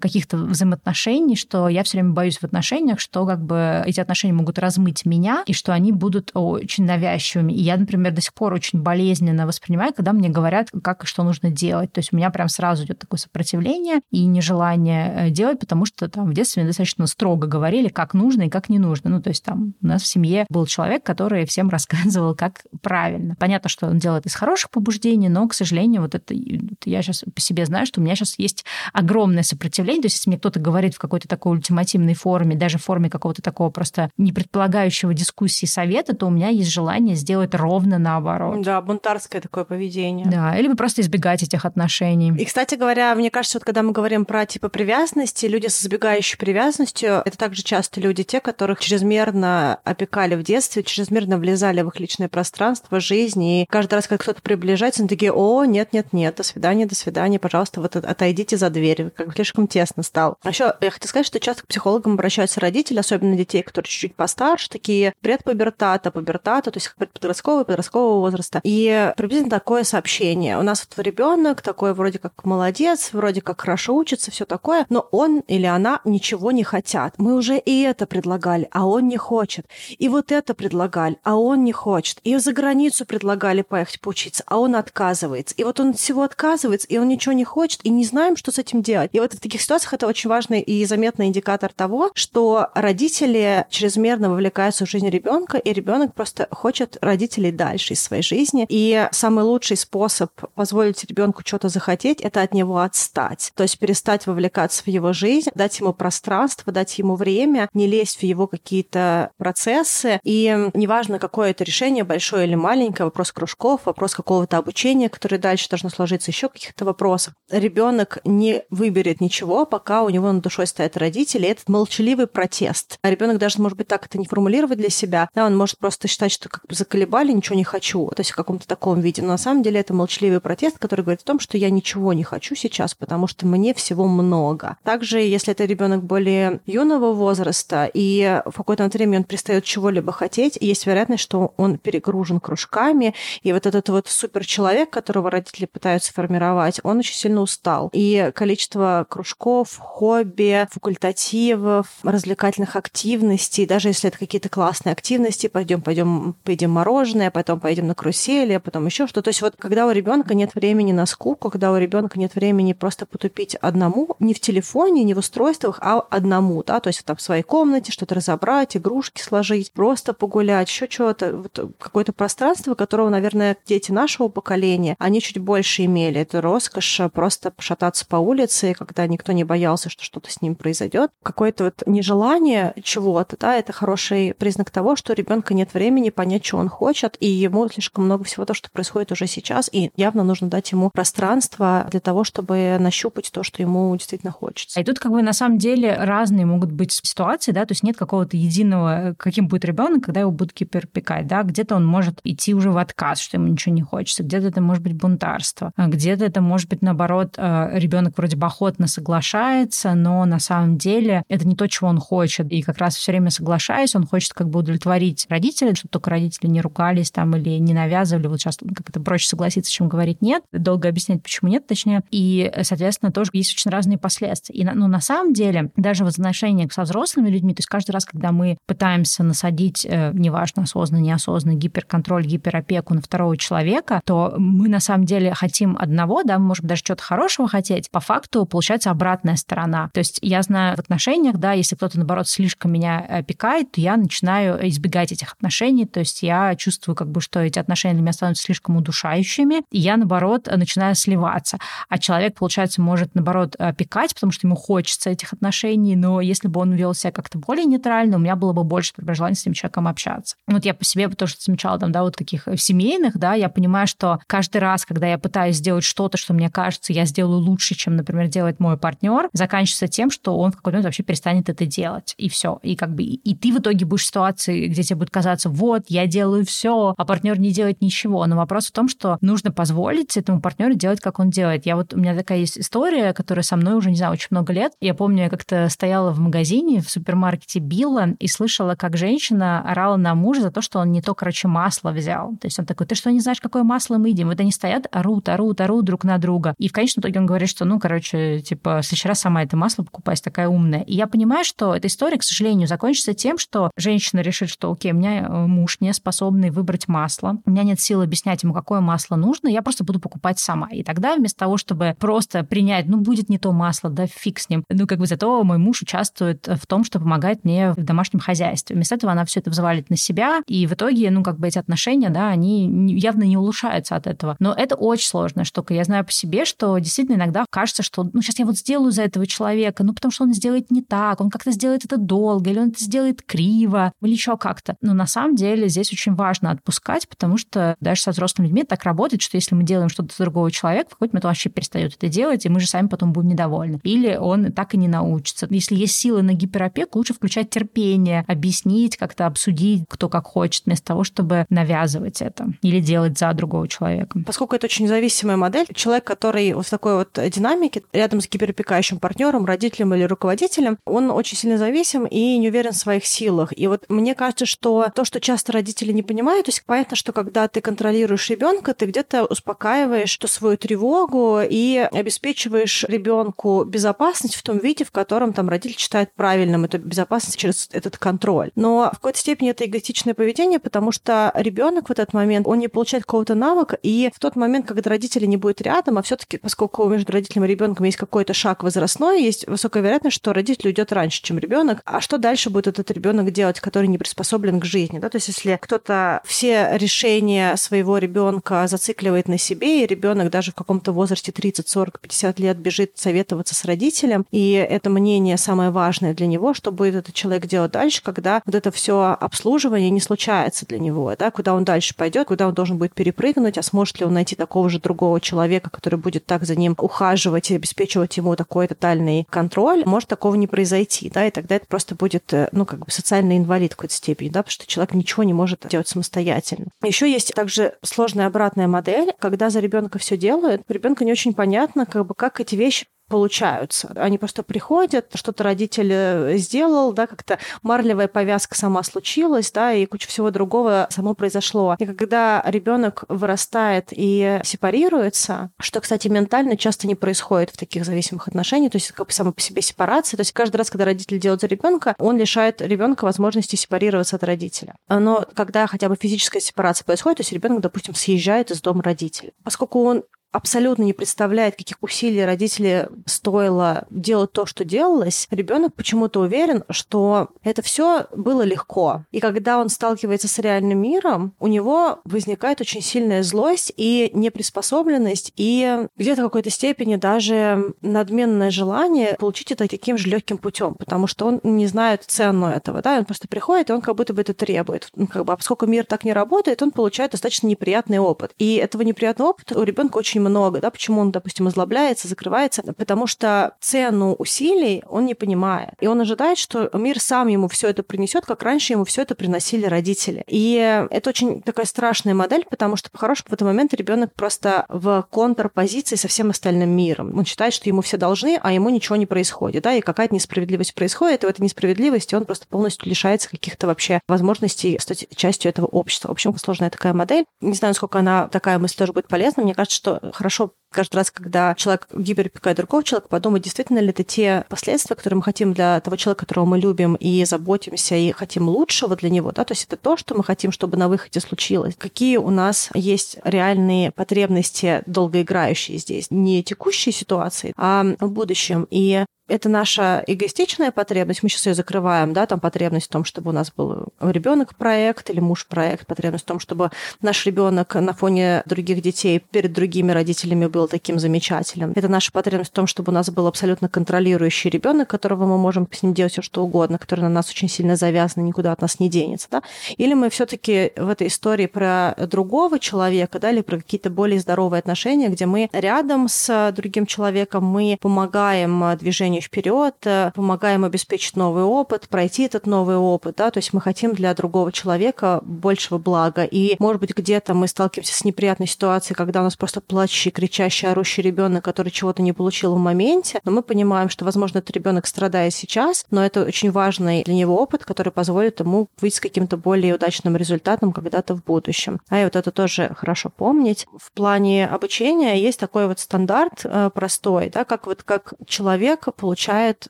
каких-то взаимоотношений, что я все время боюсь в отношениях, что как бы эти отношения могут размыть меня, и что они будут очень навязчивыми. И я, например, до сих пор очень болезненно воспринимаю, когда мне говорят, как и что нужно делать. То есть у меня прям сразу идет такое сопротивление и нежелание э, делать, потому что там в детстве мне достаточно строго говорили, как нужно и как не нужно. Ну, то есть там у нас в семье был человек, который всем рассказывал, как правильно. Понятно, что он делает из хороших побуждений, но, к сожалению, вот это, я сейчас по себе знаю, что у меня сейчас есть огромное сопротивление, то есть если мне кто-то говорит в какой-то такой ультимативной форме, даже в форме какого-то такого просто не предполагающего дискуссии совета, то у меня есть желание сделать ровно наоборот. Да, бунтарское такое поведение. Да, или просто избегать этих отношений. И, кстати говоря, мне кажется, вот когда мы говорим про типы привязанности, люди с избегающей привязанностью, это также часто люди те, которых чрезмерно опекали в детстве, чрезмерно влезали в их личное пространство, жизнь, и каждый раз, когда кто-то приближается, они такие, о, нет-нет-нет, до свидания, до свидания, пожалуйста, вот отойдите за дверь, как слишком тесно стал. А еще я хочу сказать, что часто к психологам обращаются родители, особенно детей, которые чуть-чуть постарше, такие предпубертата, пубертата, то есть подросткового, подросткового возраста. И приблизительно такое сообщение. У нас вот ребенок такой вроде как молодец, вроде как хорошо учится, все такое, но он или она ничего не хотят. Мы уже и это предлагали, а он не хочет. И вот это предлагали, а он не хочет. И за границу предлагали поехать поучиться, а он отказывается. И вот он всего отказывается, и он ничего не хочет, и не знаем, что с этим делать. И вот в таких ситуациях это очень важный и заметный индикатор того, что родители чрезмерно вовлекаются в жизнь ребенка, и ребенок просто хочет родителей дальше из своей жизни. И самый лучший способ позволить ребенку что-то захотеть, это от него отстать. То есть перестать вовлекаться в его жизнь, дать ему пространство, дать ему время, не лезть в его какие-то процессы. И неважно, какое это решение, большое или маленькое, вопрос кружков, вопрос какого-то обучения, которое дальше должно сложиться, еще каких-то вопросов. Ребенок не выберет ничего, пока у него на душой стоят родители. Этот молчаливый протест. А ребенок даже, может быть, так это не формулировать для себя. Да, он может просто считать, что как бы заколебали, ничего не хочу. То есть в каком-то таком виде. Но на самом деле это молчаливый протест, который говорит о том, что я ничего не хочу сейчас, потому что мне всего много. Также, если это ребенок более юного возраста, и в какое-то время он перестает чего-либо хотеть, есть вероятность, что он перегружен кружками, и вот этот вот суперчеловек, которого родители пытаются формировать, он очень сильно устал. И количество кружков, хобби, факультативов, развлекательных активностей, даже если это какие-то классные активности, пойдем, пойдем, поедем мороженое, потом поедем на карусели, потом еще что. То есть вот когда у ребенка нет времени на скуку, когда у ребенка нет времени просто потупить одному, не в телефоне, не в устройствах, а одному, да, то есть там в своей комнате что-то разобрать, игрушки сложить, просто погулять, еще чего-то, вот какое-то пространство, которого, наверное, дети нашего поколения, они чуть больше имели. Это роскошь просто пошататься по улице, когда никто не боялся, что что-то с ним произойдет. Какое-то вот нежелание чего-то, да, это хороший признак того, что у ребенка нет времени понять, что он хочет, и ему слишком много всего того, что происходит уже сейчас, и явно нужно дать ему пространство для того, чтобы нащупать то, что ему действительно хочется. И тут как бы на самом деле разные могут быть ситуации, да, то есть нет какого-то единого, каким будет ребенок, когда его будут киперпекать, да, где-то он может идти уже в отказ, что ему ничего не хочется, где-то это может быть бунтарство, а где-то это может быть наоборот, э, ребенок вроде бы охотно соглашается, но на самом деле это не то, чего он хочет, и как раз все время соглашаясь, он хочет как бы удовлетворить родителей, чтобы только родители не ругались там или не навязывали, вот сейчас как это проще согласиться, чем говорить нет, долго объяснять, почему нет, точнее, и, соответственно, тоже есть очень разные последствия. И, ну, на самом деле, даже в отношениях со взрослыми людьми, то есть каждый раз, когда мы пытаемся насадить, э, неважно, осознанно, неосознанно, гиперконтроль, гиперопеку на второго человека, то мы на самом деле хотим одного, да, мы можем даже что-то хорошего хотеть, по факту получается обратная сторона. То есть я знаю в отношениях, да, если кто-то, наоборот, слишком меня опекает, то я начинаю избегать этих отношений, то есть я чувствую как бы, что эти отношения для меня становятся слишком удушающими, и я, наоборот, начинаю сливаться. А человек, получается, может, наоборот, опекать, потому что ему хочется этих отношений, но если бы он вел себя как-то более нейтрально, у меня было бы больше желания с этим человеком общаться. Вот я по себе тоже замечала там, да, вот таких э, семейных, да, я понимаю, что каждый раз, когда я пытаюсь сделать что-то, что мне кажется, я сделаю лучше, чем, например, делает мой партнер, заканчивается тем, что он в какой-то момент вообще перестанет это делать. И все. И как бы и ты в итоге будешь в ситуации, где тебе будет казаться, вот, я делаю все, а партнер не делает ничего. Но вопрос в том, что нужно позволить этому партнеру делать, как он делает. Я вот, у меня такая есть история, которая со мной уже, не знаю, очень много лет. Я помню, я как-то стояла в магазине, в супермаркете Билла и слышала, как женщина орала на мужа за то, что он не то, короче, масло взял. То есть он такой, ты что, не знаешь, какое масло мы едим? Вот они стоят, орут, орут, орут друг на друга. И в конечном итоге он говорит, что, ну, короче, типа, в следующий раз сама это масло покупай, такая умная. И я понимаю, что эта история, к сожалению, закончится тем, что женщина решит, что, окей, у меня э, муж не способный выбрать масло, у меня нет сил объяснять ему, какое масло нужно, я просто буду покупать сама. И тогда вместо того, чтобы просто принять, ну, будет не то масло, да фиг с ним, ну, как бы зато мой муж участвует в том, что помогает мне в домашнем хозяйстве. Вместо этого она все это взвалит на себя, и в итоге, ну, как бы эти отношения, да, они явно не улучшаются от этого. Но это очень очень сложная штука. Я знаю по себе, что действительно иногда кажется, что ну сейчас я вот сделаю за этого человека, ну потому что он сделает не так, он как-то сделает это долго, или он это сделает криво, или еще как-то. Но на самом деле здесь очень важно отпускать, потому что даже со взрослыми людьми так работает, что если мы делаем что-то за другого человека, в какой-то момент он вообще перестает это делать, и мы же сами потом будем недовольны. Или он так и не научится. Если есть силы на гиперопеку, лучше включать терпение, объяснить, как-то обсудить, кто как хочет, вместо того, чтобы навязывать это или делать за другого человека. Поскольку это очень зависимая модель, человек, который в такой вот динамике, рядом с гиперопекающим партнером, родителем или руководителем, он очень сильно зависим и не уверен в своих силах. И вот мне кажется, что то, что часто родители не понимают, то есть понятно, что когда ты контролируешь ребенка, ты где-то успокаиваешь ту свою тревогу и обеспечиваешь ребенку безопасность в том виде, в котором там родитель считает правильным эту безопасность через этот контроль. Но в какой-то степени это эгоистичное поведение, потому что ребенок в этот момент, он не получает какого-то навыка, и в тот момент, когда родители не будет рядом, а все-таки, поскольку между родителем и ребенком есть какой-то шаг возрастной, есть высокая вероятность, что родитель уйдет раньше, чем ребенок. А что дальше будет этот ребенок делать, который не приспособлен к жизни? Да? То есть, если кто-то все решения своего ребенка зацикливает на себе, и ребенок даже в каком-то возрасте 30, 40, 50 лет бежит советоваться с родителем, и это мнение самое важное для него, что будет этот человек делать дальше, когда вот это все обслуживание не случается для него, да, куда он дальше пойдет, куда он должен будет перепрыгнуть, а сможет ли он найти такого же другого человека, который будет так за ним ухаживать и обеспечивать ему такой тотальный контроль, может такого не произойти, да, и тогда это просто будет, э, ну, как бы социальный инвалид в какой-то степени, да, потому что человек ничего не может делать самостоятельно. Еще есть также сложная обратная модель, когда за ребенка все делают, ребенку не очень понятно, как бы, как эти вещи получаются. Они просто приходят, что-то родитель э, сделал, да, как-то марлевая повязка сама случилась, да, и куча всего другого само произошло. И когда ребенок вырастает и сепарируется, что, кстати, ментально часто не происходит в таких зависимых отношениях, то есть как бы само по себе сепарация, то есть каждый раз, когда родитель делает за ребенка, он лишает ребенка возможности сепарироваться от родителя. Но когда хотя бы физическая сепарация происходит, то есть ребенок, допустим, съезжает из дома родителей, поскольку он абсолютно не представляет, каких усилий родители стоило делать то, что делалось, ребенок почему-то уверен, что это все было легко. И когда он сталкивается с реальным миром, у него возникает очень сильная злость и неприспособленность, и где-то в какой-то степени даже надменное желание получить это таким же легким путем, потому что он не знает цену этого, да, он просто приходит, и он как будто бы это требует. Ну, как бы, а поскольку мир так не работает, он получает достаточно неприятный опыт. И этого неприятного опыта у ребенка очень очень много, да, почему он, допустим, озлобляется, закрывается, потому что цену усилий он не понимает. И он ожидает, что мир сам ему все это принесет, как раньше ему все это приносили родители. И это очень такая страшная модель, потому что по-хорошему в этот момент ребенок просто в контрпозиции со всем остальным миром. Он считает, что ему все должны, а ему ничего не происходит, да, и какая-то несправедливость происходит, и в этой несправедливости он просто полностью лишается каких-то вообще возможностей стать частью этого общества. В общем, сложная такая модель. Не знаю, насколько она такая мысль тоже будет полезна. Мне кажется, что хорошо каждый раз, когда человек гиперопекает другого человека, подумать, действительно ли это те последствия, которые мы хотим для того человека, которого мы любим и заботимся, и хотим лучшего для него, да, то есть это то, что мы хотим, чтобы на выходе случилось. Какие у нас есть реальные потребности долгоиграющие здесь, не текущей ситуации, а в будущем. И это наша эгоистичная потребность, мы сейчас ее закрываем, да, там потребность в том, чтобы у нас был ребенок проект или муж проект, потребность в том, чтобы наш ребенок на фоне других детей перед другими родителями был таким замечательным. Это наша потребность в том, чтобы у нас был абсолютно контролирующий ребенок, которого мы можем с ним делать все что угодно, который на нас очень сильно завязан, никуда от нас не денется, да. Или мы все-таки в этой истории про другого человека, да, или про какие-то более здоровые отношения, где мы рядом с другим человеком, мы помогаем движению вперед, помогаем обеспечить новый опыт, пройти этот новый опыт, да, то есть мы хотим для другого человека большего блага. И, может быть, где-то мы сталкиваемся с неприятной ситуацией, когда у нас просто плачущий, кричащий, орущий ребенок, который чего-то не получил в моменте, но мы понимаем, что, возможно, этот ребенок страдает сейчас, но это очень важный для него опыт, который позволит ему выйти с каким-то более удачным результатом когда-то в будущем. А и вот это тоже хорошо помнить. В плане обучения есть такой вот стандарт э, простой, да, как вот как человек получает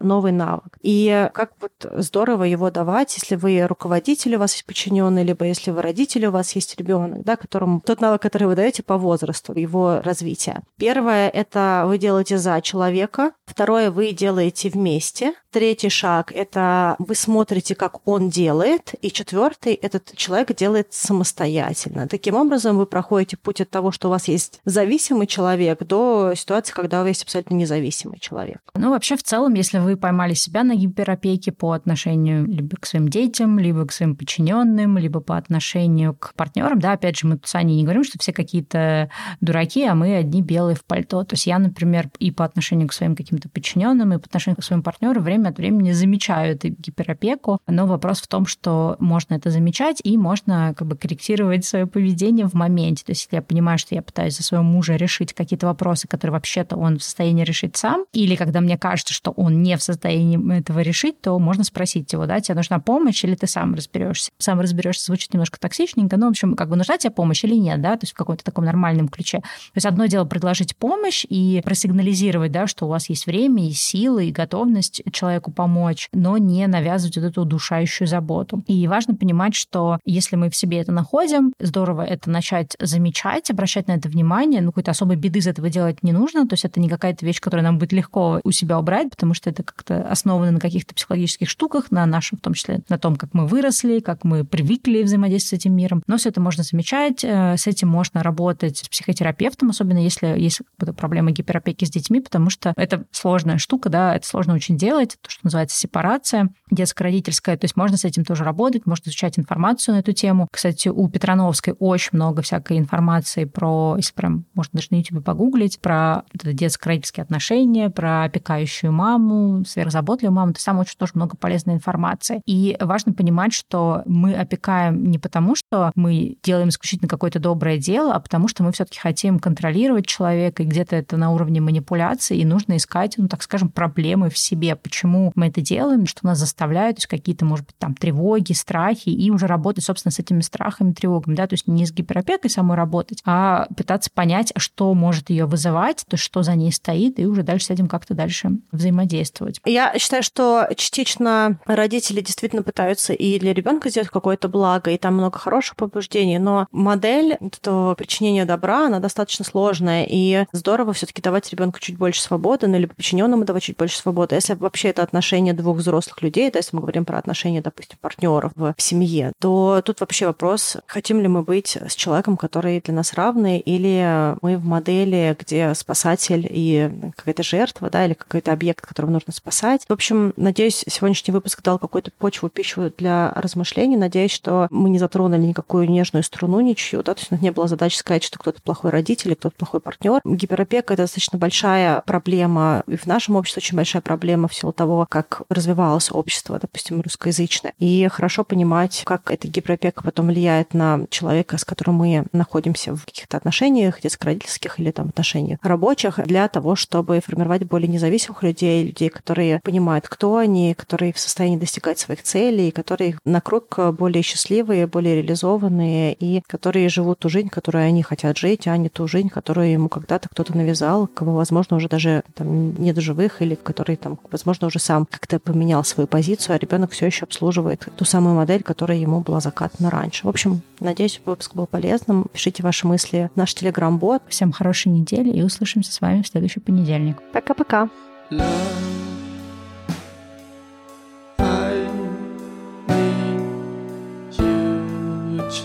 новый навык. И как вот здорово его давать, если вы руководитель, у вас есть подчиненный, либо если вы родители, у вас есть ребенок, да, которому тот навык, который вы даете по возрасту его развития. Первое — это вы делаете за человека. Второе — вы делаете вместе. Третий шаг — это вы смотрите, как он делает. И четвертый — этот человек делает самостоятельно. Таким образом, вы проходите путь от того, что у вас есть зависимый человек, до ситуации, когда у вас есть абсолютно независимый человек. Ну, вообще, в целом, если вы поймали себя на гиперопеке по отношению либо к своим детям, либо к своим подчиненным, либо по отношению к партнерам, да, опять же, мы с Аней не говорим, что все какие-то дураки, а мы одни белые в пальто. То есть я, например, и по отношению к своим каким-то подчиненным, и по отношению к своим партнерам время от времени замечаю эту гиперопеку. Но вопрос в том, что можно это замечать, и можно как бы корректировать свое поведение в моменте. То есть если я понимаю, что я пытаюсь за своего мужа решить какие-то вопросы, которые вообще-то он в состоянии решить сам, или когда мне кажется, что он не в состоянии этого решить, то можно спросить его, да, тебе нужна помощь, или ты сам разберешься. Сам разберешься звучит немножко токсичненько, но, в общем, как бы нужна тебе помощь или нет, да, то есть в каком-то таком нормальном ключе. То есть одно дело предложить помощь и просигнализировать, да, что у вас есть время и силы, и готовность человеку помочь, но не навязывать вот эту удушающую заботу. И важно понимать, что если мы в себе это находим, здорово это начать замечать, обращать на это внимание, ну, какой-то особой беды из этого делать не нужно, то есть это не какая-то вещь, которую нам будет легко у себя убрать, потому что это как-то основано на каких-то психологических штуках, на нашем, в том числе на том, как мы выросли, как мы привыкли взаимодействовать с этим миром. Но все это можно замечать, э, с этим можно работать с психотерапевтом, особенно если есть проблема гиперопеки с детьми, потому что это сложная штука, да, это сложно очень делать, то, что называется сепарация детско-родительская, то есть можно с этим тоже работать, можно изучать информацию на эту тему. Кстати, у Петрановской очень много всякой информации про, если прям можно даже на YouTube погуглить, про детско-родительские отношения, про опекающую маму, сверхзаботливую маму, то есть там очень тоже много полезной информации. И важно понимать, что мы опекаем не потому, что мы делаем исключительно какое-то доброе дело, а потому что мы все-таки хотим контролировать человека, и где-то это на уровне манипуляции, и нужно искать, ну, так скажем, проблемы в себе. Почему мы это делаем, что нас заставляют, то есть какие-то, может быть, там тревоги, страхи, и уже работать, собственно, с этими страхами, тревогами, да, то есть не с гиперопекой самой работать, а пытаться понять, что может ее вызывать, то есть что за ней стоит, и уже дальше с этим как-то дальше взаимодействовать. Я считаю, что частично родители действительно пытаются и для ребенка сделать какое-то благо, и там много хороших побуждений, но модель этого причинения добра, она достаточно сложная, и здорово все таки давать ребенку чуть больше свободы, ну, или подчиненному давать чуть больше свободы. Если вообще это отношение двух взрослых людей, да, если мы говорим про отношения, допустим, партнеров в семье, то тут вообще вопрос, хотим ли мы быть с человеком, который для нас равный, или мы в модели, где спасатель и какая-то жертва, да, или какой-то объект, которого нужно спасать. В общем, надеюсь, сегодняшний выпуск дал какую-то почву, пищу для размышлений. Надеюсь, что мы не затронули никакую нежную струну, ничью, да, то есть у нас не было задачи сказать, что кто-то плохой родитель, кто-то плохой партнер. Гиперопека — это достаточно большая проблема, и в нашем обществе очень большая проблема в силу того, как развивалось общество, допустим, русскоязычное. И хорошо понимать, как эта гиперопека потом влияет на человека, с которым мы находимся в каких-то отношениях, детско-родительских или там отношениях рабочих, для того, чтобы формировать более независимых людей, людей, которые понимают, кто они, которые в состоянии достигать своих целей, которые на круг более счастливые, более реализованные и которые живут ту жизнь, которую они хотят жить, а не ту жизнь, которую ему когда-то кто-то навязал, кого, возможно, уже даже там, нет живых или который, там, возможно, уже сам как-то поменял свою позицию, а ребенок все еще обслуживает ту самую модель, которая ему была закатана раньше. В общем, надеюсь, выпуск был полезным. Пишите ваши мысли в наш телеграм-бот. Всем хорошей недели и услышимся с вами в следующий понедельник. Пока-пока. Love.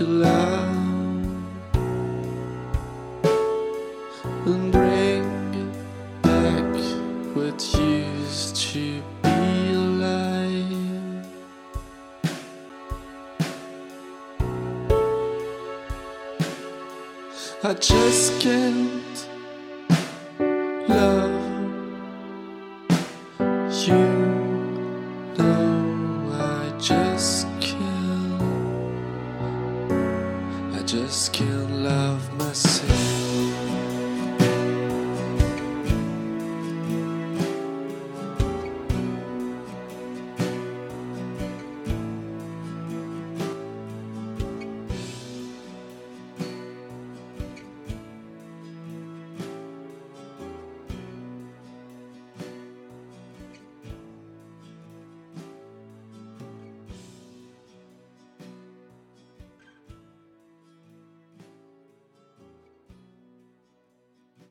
and I just can't love you. No, I just can't. I just can't.